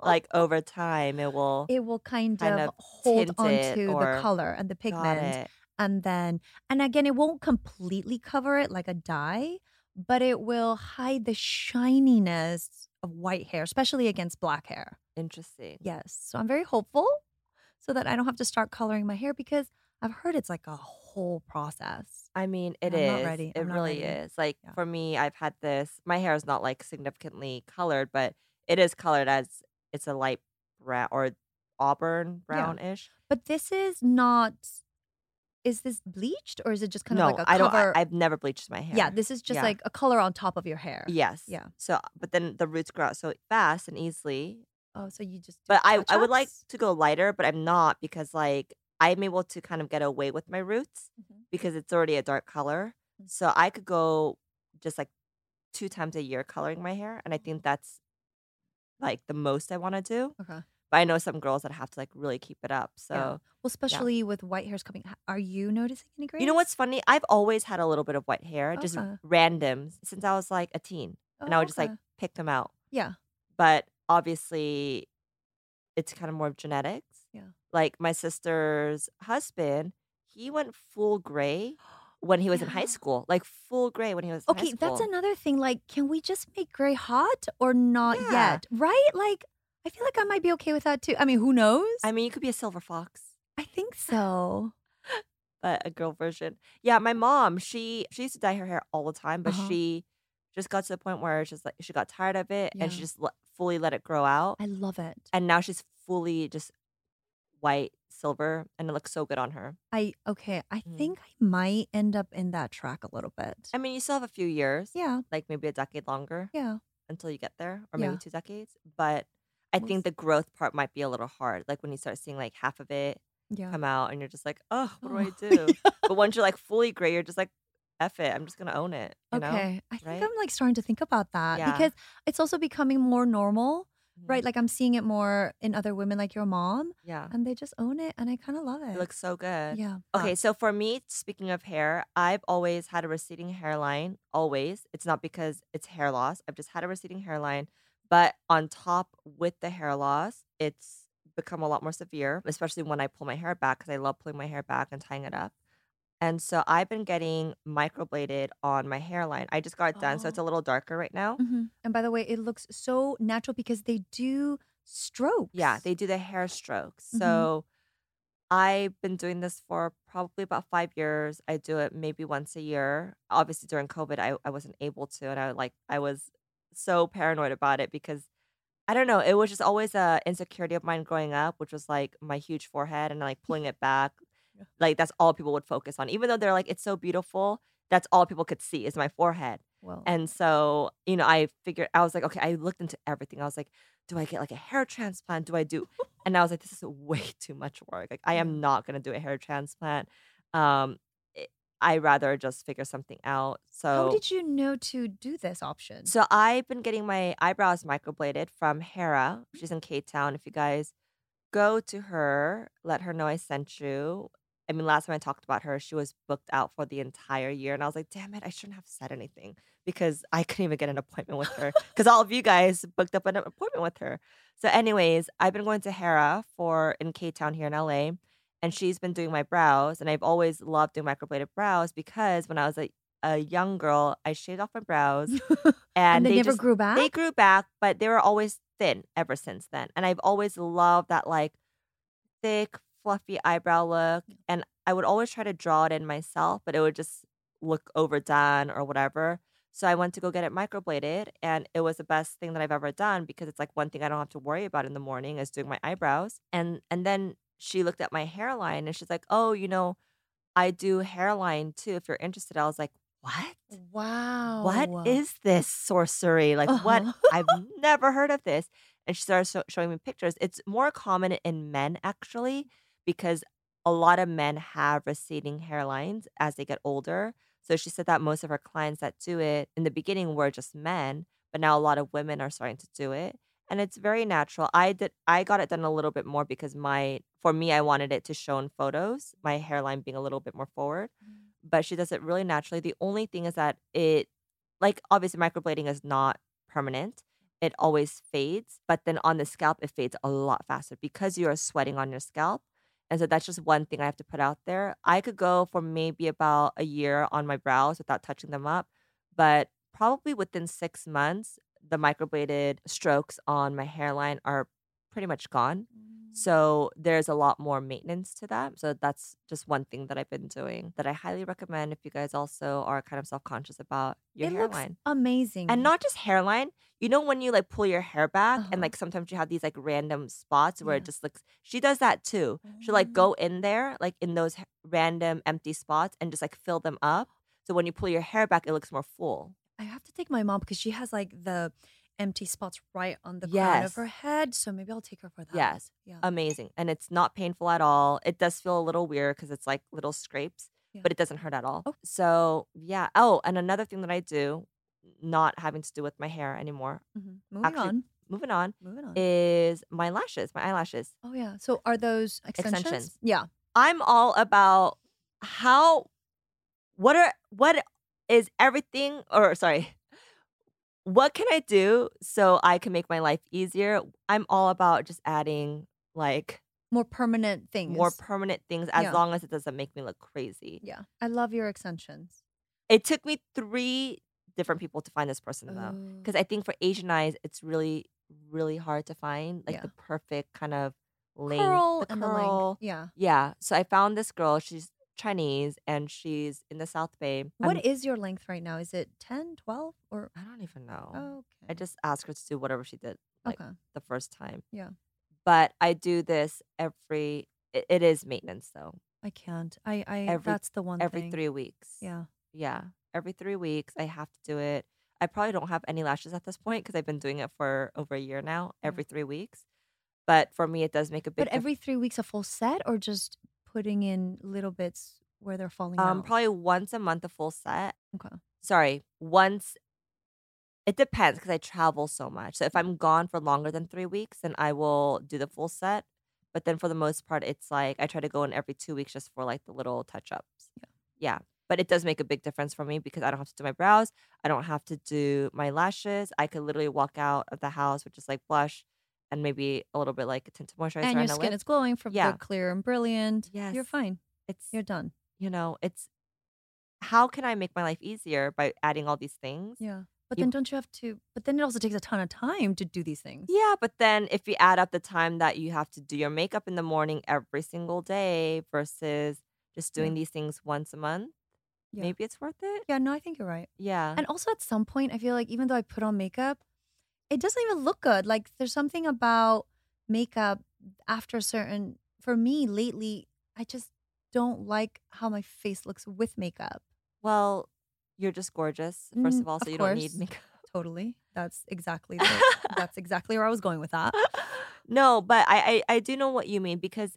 Like over time, it will. it will kind, kind of, of hold onto the color and the pigment. And then and again it won't completely cover it like a dye but it will hide the shininess of white hair especially against black hair Interesting. yes so i'm very hopeful so that i don't have to start coloring my hair because i've heard it's like a whole process I mean, it I'm is. not ready. It really ready. is. Like Yeah. for me, I've had this. My hair is not like significantly colored, but it is colored as it's a light brown or auburn brownish. but this is not is this bleached or is it just kind no, of like a I don't. cover I, I've never bleached my hair. yeah this is just Yeah. like a color on top of your hair Yes. Yeah. So, but then the roots grow out so fast and easily. oh so you just But I, I would like to go lighter, but I'm not because like I'm able to kind of get away with my roots Mhm. because it's already a dark color. Mm. So I could go just like two times a year coloring my hair, and I think that's like the most I want to do. okay But I know some girls that have to like really keep it up. So Yeah. Well, especially with white hairs coming, are you noticing any grays? you know what's funny? I've always had a little bit of white hair, just Okay. Uh-huh. random since I was like a teen, and I Oh, would just like pick them out. yeah, But obviously, it's kind of more of genetics. Yeah. Like my sister's husband, he went full gray when he was in high school, like full gray when he was in high Okay, that's another thing. Like, can we just make gray hot or not Yeah. yet? Right? Like, I feel like I might be okay with that too. I mean, who knows? I mean, you could be a silver fox. I think so. but a girl version. Yeah, my mom, she she used to dye her hair all the time, but Uh-huh. she just got to the point where it's just like she got tired of it and she just fully let it grow out. I love it. And now she's fully just white silver and it looks so good on her. I okay. I Mm. think I might end up in that track a little bit. I mean, you still have a few years, yeah, like maybe a decade longer yeah. until you get there or maybe Yeah. two decades, but I think the growth part might be a little hard. Like when you start seeing like half of it Yeah. come out and you're just like, "Oh, what do I Oh, do?" But once you're like fully gray, you're just like, "F it. I'm just going to own it." You know? Okay. I think right? I'm like starting to think about that Yeah. because it's also becoming more normal, right? Mhm. Like I'm seeing it more in other women like your mom Yeah. and they just own it and I kind of love it. It looks so good. yeah. Okay, so for me, speaking of hair, I've always had a receding hairline. Always. It's not because it's hair loss. I've just had a receding hairline. But on top with the hair loss, it's become a lot more severe, especially when I pull my hair back because I love pulling my hair back and tying it up. And so I've been getting microbladed on my hairline. I just got it done, so it's a little darker right now. Mhm. And by the way, it looks so natural because they do strokes. Yeah, they do the hair strokes. Mhm. So I've been doing this for probably about five years. I do it maybe once a year. Obviously during COVID I, I wasn't able to and I like I was so paranoid about it because I don't know, it was just always a insecurity of mine growing up, which was like my huge forehead and like pulling it back. Yeah. Like that's all people would focus on. Even though they're like, it's so beautiful, that's all people could see is my forehead. Well, And so, you know, I figured I was like, okay, I looked into everything. I was like, do I get like a hair transplant? Do I do? And I was like, this is way too much work. Like, I am not gonna do a hair transplant. Um, I rather just figure something out. So, how did you know to do this option? so I've been getting my eyebrows microbladed from Hera. Mm. She's in K-town. If you guys go to her, let her know I sent you. I mean, last time I talked about her, she was booked out for the entire year. And I was like, damn it, I shouldn't have said anything because I couldn't even get an appointment with her because all of you guys booked up an appointment with her. So, anyways, I've been going to Hera for in K-town here in LA. And she's been doing my brows. And I've always loved doing microbladed brows because when I was a, a young girl, I shaved off my brows and, and they, never just, grew back. they grew back, but they were always thin ever since then. And I've always loved that like thick, fluffy eyebrow look. And I would always try to draw it in myself, but it would just look overdone or whatever. So I went to go get it microbladed, and it was the best thing that I've ever done because it's like one thing I don't have to worry about in the morning is doing my eyebrows. And and then she looked at my hairline and she's like, "Oh, you know, I do hairline too. If you're interested." I was like, "What? Wow. What is this sorcery? Like what? Uh-huh. I've never heard of this." And she started sho- showing me pictures. It's more common in men actually because a lot of men have receding hairlines as they get older. So she said that most of her clients that do it in the beginning were just men, but now a lot of women are starting to do it. And it's very natural. I did I got it done a little bit more because my for me I wanted it to show in photos, my hairline being a little bit more forward. Mm. But she does it really naturally. The only thing is that it like obviously microblading is not permanent. It always fades, but then on the scalp it fades a lot faster because you are sweating on your scalp. And so that's just one thing I have to put out there. I could go for maybe about a year on my brows without touching them up, but probably within six months, the microbladed strokes on my hairline are pretty much gone. So there's a lot more maintenance to that. So that's just one thing that I've been doing that I highly recommend if you guys also are kind of self conscious about your it hairline. looks amazing. And not just hairline. You know when you like pull your hair back Uh-huh. and like sometimes you have these like random spots where Yeah. it just looks. She does that too. She'll like go in there like in those random empty spots and just like fill them up. So when you pull your hair back, it looks more full. To take my mom because she has like the empty spots right on the crown of her head. So maybe I'll take her for that. Yes. Yeah. Amazing. And it's not painful at all. It does feel a little weird because it's like little scrapes, Yeah. but it doesn't hurt at all. Oh. So yeah. Oh, and another thing that I do, not having to do with my hair anymore, Mhm. Moving actually- on. moving on, Moving on. is my lashes, my eyelashes. oh yeah. So are those extensions? Extensions. Yeah. I'm all about how what are what is everything or sorry what can I do so I can make my life easier? I'm all about just adding like More permanent things. more permanent things as Yeah. long as it doesn't make me look crazy. yeah. I love your extensions. It took me 3 different people to find this person though Oh. because I think for Asian eyes it's really really hard to find like Yeah. the perfect kind of length, curl the and curl. the. Yeah. Yeah. So I found this girl. She's Chinese and she's in the South Bay. What I'm- is your length right now? Is it 10, 12 or I don't even know. oh, okay. I just asked her to do whatever she did like okay. the first time. Yeah. But I do this every it, it is maintenance though. I can't. I I Every- that's the one Every thing. 3 weeks. Yeah. Yeah. Every 3 weeks I have to do it. I probably don't have any lashes at this point because I've been doing it for over a year now, Yeah. every 3 weeks. But for me it does make a big But every 3 weeks a full set or just putting in little bits where they're falling um out? probably once a month a full set. Okay. sorry, once it depends because I travel so much. So if I'm gone for longer than three weeks, then I will do the full set. But then for the most part, it's like I try to go in every two weeks just for like the little touch ups. Yeah. Yeah. But it does make a big difference for me because I don't have to do my brows. I don't have to do my lashes. I could literally walk out of the house with just like blush and maybe a little bit like a tinted moisturizer And your and skin lip. is glowing from Yeah. clear and brilliant. You're fine. It's You're done. you know, it's how can I make my life easier by adding all these things? Yeah. But You- then don't you have to but then it also takes a ton of time to do these things. Yeah, but then if you add up the time that you have to do your makeup in the morning every single day versus just Yeah. doing these things once a month, Yeah. maybe it's worth it. Yeah, no, I think you're right. Yeah. And also at some point, I feel like even though I put on makeup, it doesn't even look good. Like there's something about makeup after a certain, for me lately, I just don't like how my face looks with makeup. well, you're just gorgeous, first Mm, of all, so of you don't need course. makeup. Totally. That's exactly the, that's exactly where I was going with that. no, but I, I I do know what you mean because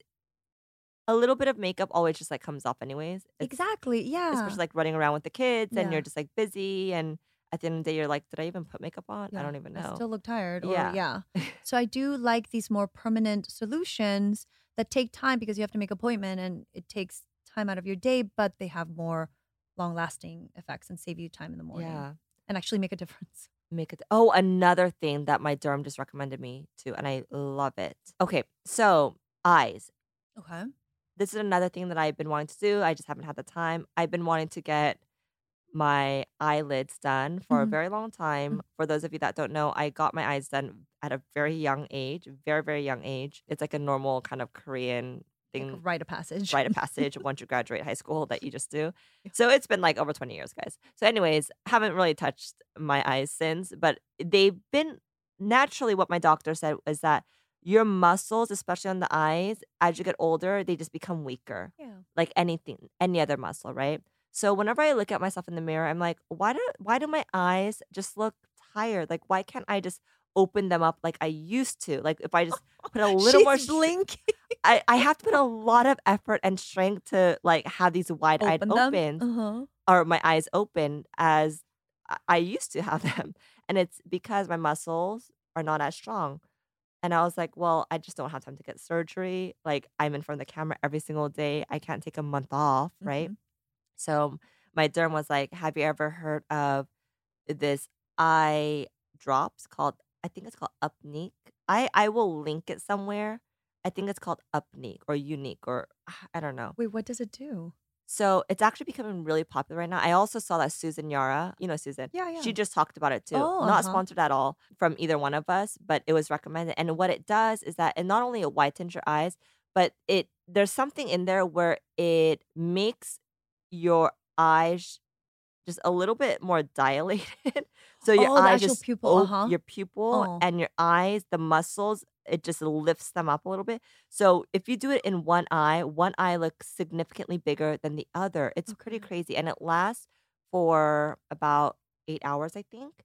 a little bit of makeup always just like comes off anyways. It's- Exactly. Yeah. Especially like running around with the kids and you're just like busy and at the end of the day you're like, did I even put makeup on? I don't even know. I still look tired. Or, Yeah. yeah. So I do like these more permanent solutions that take time because you have to make appointment and it takes time out of your day, but they have more long lasting effects and save you time in the morning yeah. and actually make a difference. Make it. Oh, another thing that my derm just recommended me to, and I love it. Okay, so eyes. Okay. This is another thing that I've been wanting to do. I just haven't had the time. I've been wanting to get my eyelids done for a Mhm. very long time. For those of you that don't know, I got my eyes done at a very young age, very very young age. It's like a normal kind of Korean thing Like a rite of passage. rite of passage once you graduate high school that you just do. So it's been like over 20 years, guys. So, anyways, haven't really touched my eyes since, but they've been naturally what my doctor said is that your muscles, especially on the eyes, as you get older, they just become weaker, Yeah. like anything, any other muscle, right? So whenever I look at myself in the mirror, I'm like, why do why do my eyes just look tired? Like, why can't I just open them up like I used to? Like, if I just put a little more blinking. I, I have to put a lot of effort and strength to like have these wide eyed Open. Uh-huh. or my eyes open as I- I used to have them. And it's because my muscles are not as strong. And I was like, well, I just don't have time to get surgery. Like I'm in front of the camera every single day. I can't take a month off, right? So my derm was like, have you ever heard of this eye drops called I think it's called Upneeq. I I will link it somewhere. I think it's called Upneeq or Unique or I don't know. Wait, what does it do? So it's actually becoming really popular right now. I also saw that Susan Yara, you know Susan, Yeah, yeah. she just talked about it too. Oh, Not uh-huh. sponsored at all from either one of us, but it was recommended. And what it does is that it not only it whitens your eyes, but it there's something in there where it makes your eyes just a little bit more dilated. so your Oh, just pupil, op- uh-huh. your pupil Oh. and your eyes, the muscles, it just lifts them up a little bit. So if you do it in one eye, one eye looks significantly bigger than the other. It's pretty crazy. And it lasts for about eight hours, I think.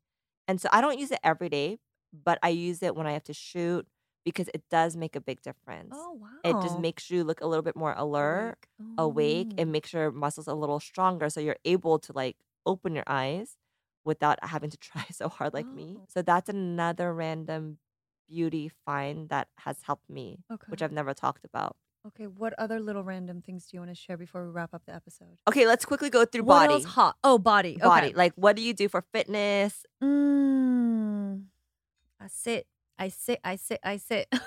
And so I don't use it every day, but I use it when I have to shoot because it does make a big difference. Oh wow. It just makes you look a little bit more alert, awake, Oh. and makes your muscles a little stronger so you're able to like open your eyes without having to try so hard like me. Oh. So that's another random beauty find that has helped me, okay. which I've never talked about. Okay, what other little random things do you want to share before we wrap up the episode? Okay, let's quickly go through what body. else hot? Oh, body. Okay. Body. Like what do you do for fitness? Mm, I sit. I sit. I sit. I sit.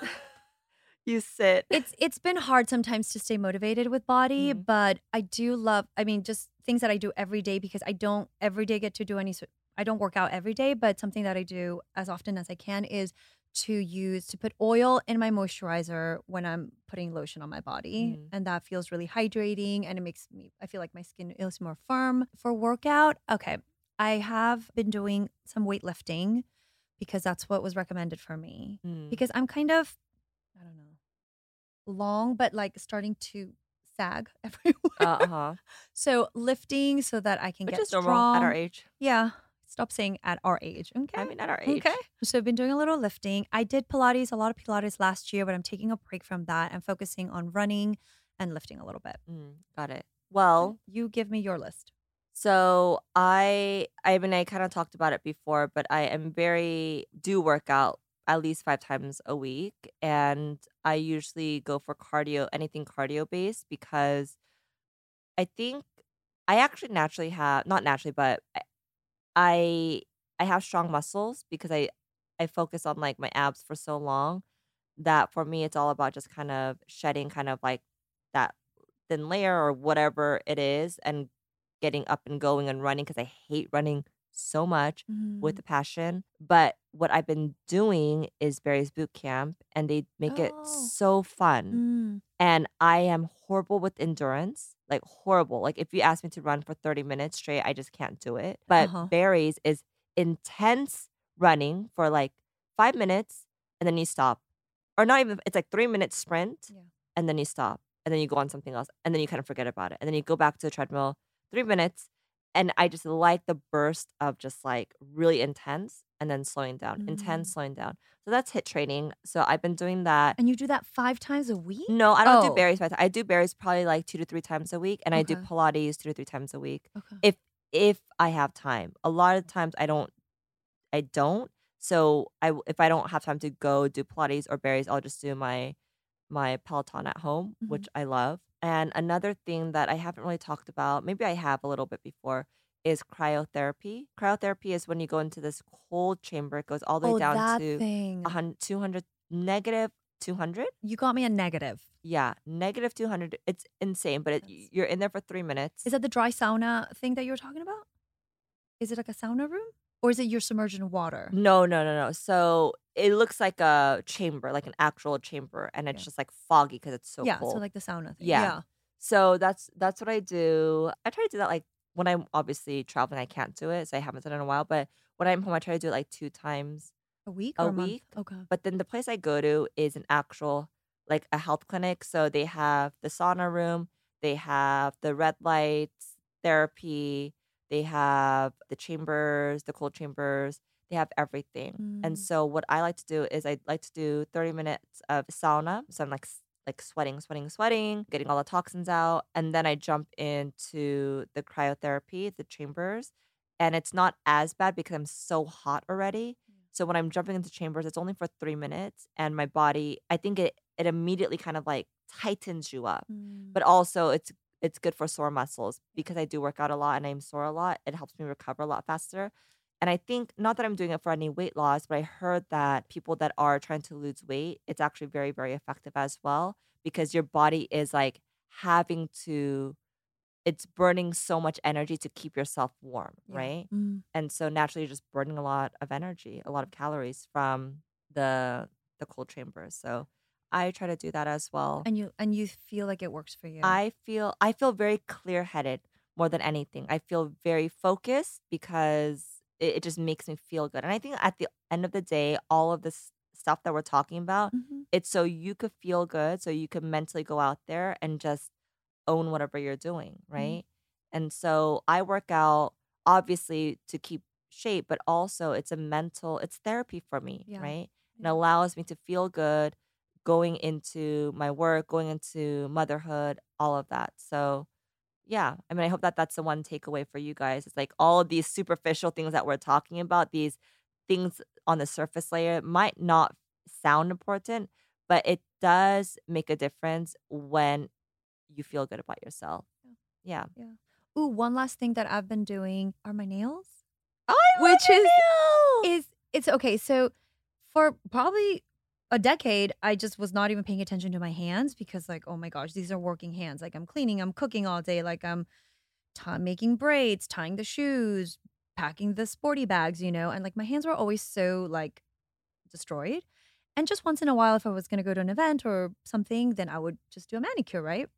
You sit. it's it's been hard sometimes to stay motivated with body, Mhm. but I do love. I mean, just things that I do every day because I don't every day get to do any. I don't work out every day, but something that I do as often as I can is to use to put oil in my moisturizer when I'm putting lotion on my body, Mhm. and that feels really hydrating and it makes me. I feel like my skin is more firm for workout. Okay, I have been doing some weightlifting because that's what was recommended for me Mm. because I'm kind of, I don't know, long, but like starting to sag everywhere. Uh huh. so lifting so that I can Which get is strong. at our age. Yeah. Stop saying at our age. Okay. I mean, at our age. Okay. So I've been doing a little lifting. I did Pilates, a lot of Pilates last year, but I'm taking a break from that and focusing on running and lifting a little bit. Mm, got it. Well, you give me your list. So I I mean I kind of talked about it before, but I am very do work out at least five times a week. And I usually go for cardio, anything cardio based because I think I actually naturally have not naturally, but I I I have strong muscles because I I focus on like my abs for so long that for me it's all about just kind of shedding kind of like that thin layer or whatever it is and getting up and going and running because I hate running so much with the passion. But what I've been doing is Barry's boot camp and they make it Oh. so fun. Mm. And I am horrible with endurance, like horrible. Like if you ask me to run for 30 minutes straight, I just can't do it. But Uh-huh. Barry's is intense running for like five minutes and then you stop. Or not even, it's like three minute sprint Yeah. and then you stop and then you go on something else and then you kind of forget about it. And then you go back to the treadmill, three minutes. And I just like the burst of just like really intense and then slowing down, intense, Mm. slowing down. So that's HIIT training. So I've been doing that. And you do that five times a week? No, I don't Oh. do Barry's. five ti- I do Barry's probably like two to three times a week, and I do Pilates two to three times a week Okay. if if I have time. A lot of times I don't. I don't. So I if I don't have time to go do Pilates or Barry's, I'll just do my my Peloton at home, Mhm. which I love. And another thing that I haven't really talked about, maybe I have a little bit before, is cryotherapy. Cryotherapy is when you go into this cold chamber. It goes all the way oh, down to thing. a hun- 200 negative 200 You got me a negative. yeah, negative 200. It's insane, but it, you're in there for three minutes. Is that the dry sauna thing that you were talking about? Is it like a sauna room? Or is it you're submerged in water? No, no, no, no. So it looks like a chamber, like an actual chamber, and it's Yeah. just like foggy because it's so yeah, cold. so like the sauna thing. Yeah. yeah. So that's that's what I do. I try to do that like when I'm obviously traveling, I can't do it, so I haven't done it in a while. But when I'm home, I try to do it like two times. A week A or a month? week. Okay. But then the place I go to is an actual like a health clinic. So they have the sauna room, they have the red lights therapy, they have the chambers, the cold chambers, they have everything. Mm. And so what I like to do is I like to do 30 minutes of sauna. So I'm like like sweating, sweating, sweating, getting all the toxins out, and then I jump into the cryotherapy, the chambers, and it's not as bad because I'm so hot already. So when I'm jumping into chambers, it's only for three minutes, and my body, I think it it immediately kind of like tightens you up. Mm. But also, it's it's good for sore muscles because I do work out a lot and I'm sore a lot. It helps me recover a lot faster. And I think not that I'm doing it for any weight loss, but I heard that people that are trying to lose weight, it's actually very very effective as well because your body is like having to it's burning so much energy to keep yourself warm, Yeah. right? Mm. and so naturally you're just burning a lot of energy a lot of calories from the the cold chambers so i try to do that as well And you and you feel like it works for you. i feel i feel very clear headed more than anything i feel very focused because it, it just makes me feel good and i think at the end of the day all of this stuff that we're talking about Mhm. it's so you could feel good so you could mentally go out there and just own whatever you're doing Mm-hmm. right and so i work out obviously to keep shape but also it's a mental it's therapy for me Yeah. right it Yeah. allows me to feel good going into my work going into motherhood all of that so yeah i mean i hope that that's the one takeaway for you guys it's like all of these superficial things that we're talking about these things on the surface layer might not sound important but it does make a difference when you feel good about yourself yeah Yeah. Ooh, one last thing that I've been doing are my nails. oh, I Which is is it's okay. So for probably a decade, I just was not even paying attention to my hands because, like, oh my gosh, these are working hands. Like, I'm cleaning, I'm cooking all day, like, I'm t- making braids, tying the shoes, packing the sporty bags, you know, and like my hands were always so like destroyed. And just once in a while, if I was going to go to an event or something, then I would just do a manicure, right?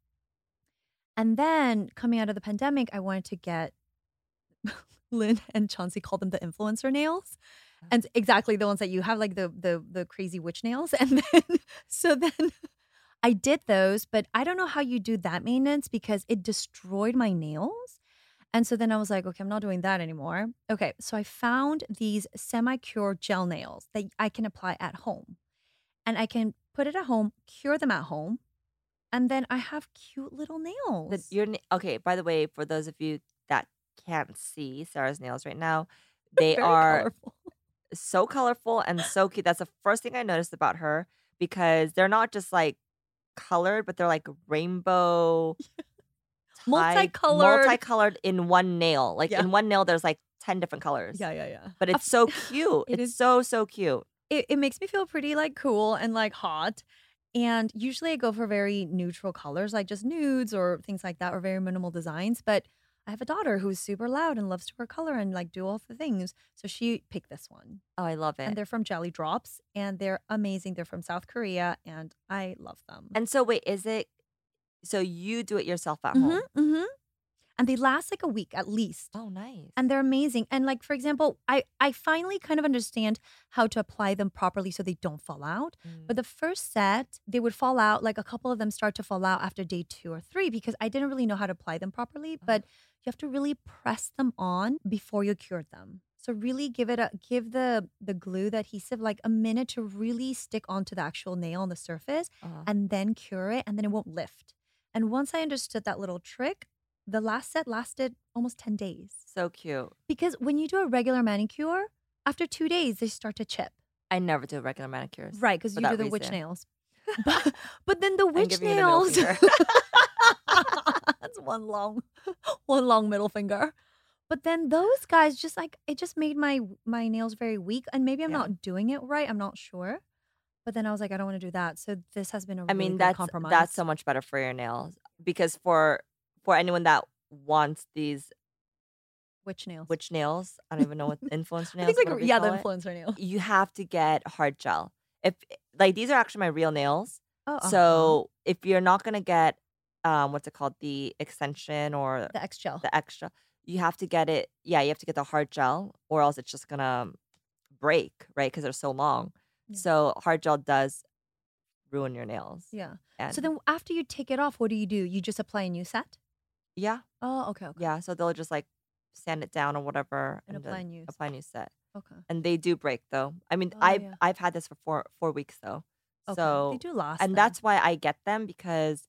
And then coming out of the pandemic, I wanted to get Lynn and Chauncey called them the influencer nails. And exactly the ones that you have, like the the the crazy witch nails. And then so then I did those, but I don't know how you do that maintenance because it destroyed my nails. And so then I was like, okay, I'm not doing that anymore. Okay, so I found these semi-cure gel nails that I can apply at home. And I can put it at home, cure them at home, and then I have cute little nails. The, your okay. By the way, for those of you that can't see Sara's nails right now, they Very are colorful. So colorful and so cute. That's the first thing I noticed about her because they're not just like colored, but they're like rainbow, Multicolored. multicolored in one nail. Like Yeah. in one nail, there's like ten different colors. Yeah, yeah, yeah. But it's so cute. It it's is- so so cute. it, it makes me feel pretty like cool and like hot. And usually I go for very neutral colors, like just nudes or things like that, or very minimal designs. But I have a daughter who's super loud and loves to wear color and like do all the things. So she picked this one. Oh, I love it. And they're from Gelly Drops and they're amazing. They're from South Korea and I love them. And so wait, is it? So you do it yourself at Mhm, home? mhm. And they last like a week at least. Oh, nice. and they're amazing and like for example i i finally kind of understand how to apply them properly so they don't fall out Mm. but the first set they would fall out like a couple of them start to fall out after day two or three because i didn't really know how to apply them properly Uh-huh. but you have to really press them on before you cure them so really give it a give the the glue the adhesive like a minute to really stick onto the actual nail on the surface Uh-huh. and then cure it and then it won't lift and once i understood that little trick the last set lasted almost 10 days so cute. because when you do a regular manicure, after two days they start to chip. I never do regular manicures. Right, because you do the witch nails. But, but then the witch you the nails—that's one long, one long middle finger. But then those guys just like it just made my my nails very weak, and maybe I'm Yeah. not doing it right. I'm not sure. But then I was like, I don't want to do that. So this has been a I really mean, that's compromise. that's so much better for your nails because for for anyone that wants these Which nails? witch nails. I don't even know what influencer nails. I think like yeah, the call it. influencer nail. You have to get hard gel. If like these are actually my real nails. Oh, uh-huh. So if you're not gonna get um what's it called the extension or the X gel. the extra, you have to get it. Yeah, you have to get the hard gel, or else it's just gonna break, right? Because they're so long. Yeah. So hard gel does ruin your nails. yeah. And So then after you take it off, what do you do? You just apply a new set? Yeah, Oh, okay, okay. yeah. So they'll just like sand it down or whatever And apply then new apply new set. Okay. And they do break though. I mean, Oh, I've yeah. I've had this for four four weeks though. Okay. So they do last. and then. that's why I get them because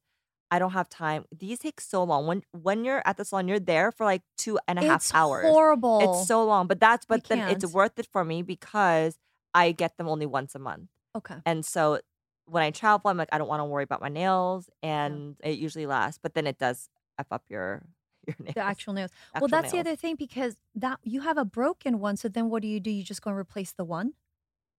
I don't have time. These take so long. When when you're at the salon, you're there for like two and a half it's hours. horrible. It's so long, but that's but then it's worth it for me because I get them only once a month, okay. and so when I travel, I'm like I don't want to worry about my nails, and it usually lasts. But then it does f up your your nails. The actual nails. well, actual that's the other thing because that you have a broken one. So then what do you do? You just go and replace the one?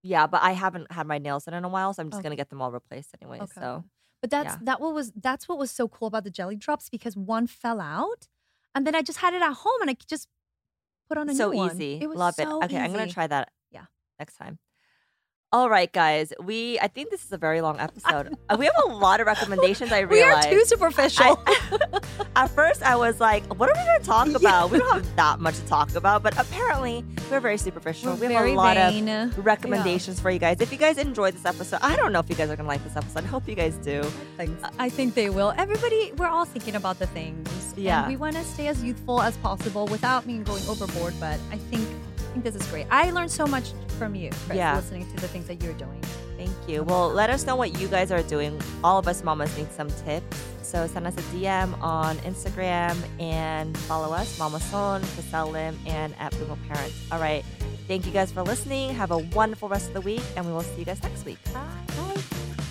Yeah, but I haven't had my nails in in a while, so I'm just Okay. gonna get them all replaced anyway. Okay. So But that's Yeah. that what was that's what was so cool about the Gelly Drops because one fell out, and then I just had it at home and I just put on a so new one. easy. It was Love so it. Okay, I'm gonna try that. Yeah. next time. All right, guys. We I think this is a very long episode. Uh, we have a lot of recommendations. I We are too superficial. I- at first, I was like, "What are we going to talk about? We don't have that much to talk about." But apparently, we're very superficial. We're we have very a lot vain. of recommendations for you guys. If you guys enjoyed this episode, I don't know if you guys are going to like this episode. I hope you guys do. things. I think they will. Everybody, we're all thinking about the things. Yeah. we want to stay as youthful as possible without me going overboard. But I think I think this is great. I learned so much from you, Chris, Yeah. listening to the things that you're doing. Thank you. Well, let us know what you guys are doing. All of us mamas need some tips. So send us a DM on Instagram and follow us, Momma Sohn, Chriselle Lim, and at Bumo Parents. All right. Thank you guys for listening. Have a wonderful rest of the week, and we will see you guys next week. Bye. Bye.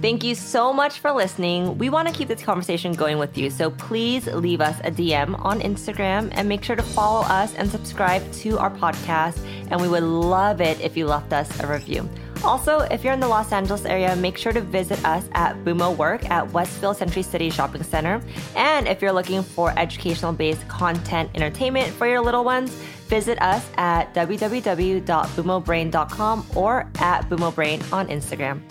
Thank you so much for listening. We want to keep this conversation going with you, so please leave us a DM on Instagram and make sure to follow us and subscribe to our podcast. And we would love it if you left us a review. Also, if you're in the Los Angeles area, make sure to visit us at Bumo Work at Westfield Century City Shopping Center. And if you're looking for educational based content entertainment for your little ones, visit us at www.bumobrain.com or at bumobrain on Instagram.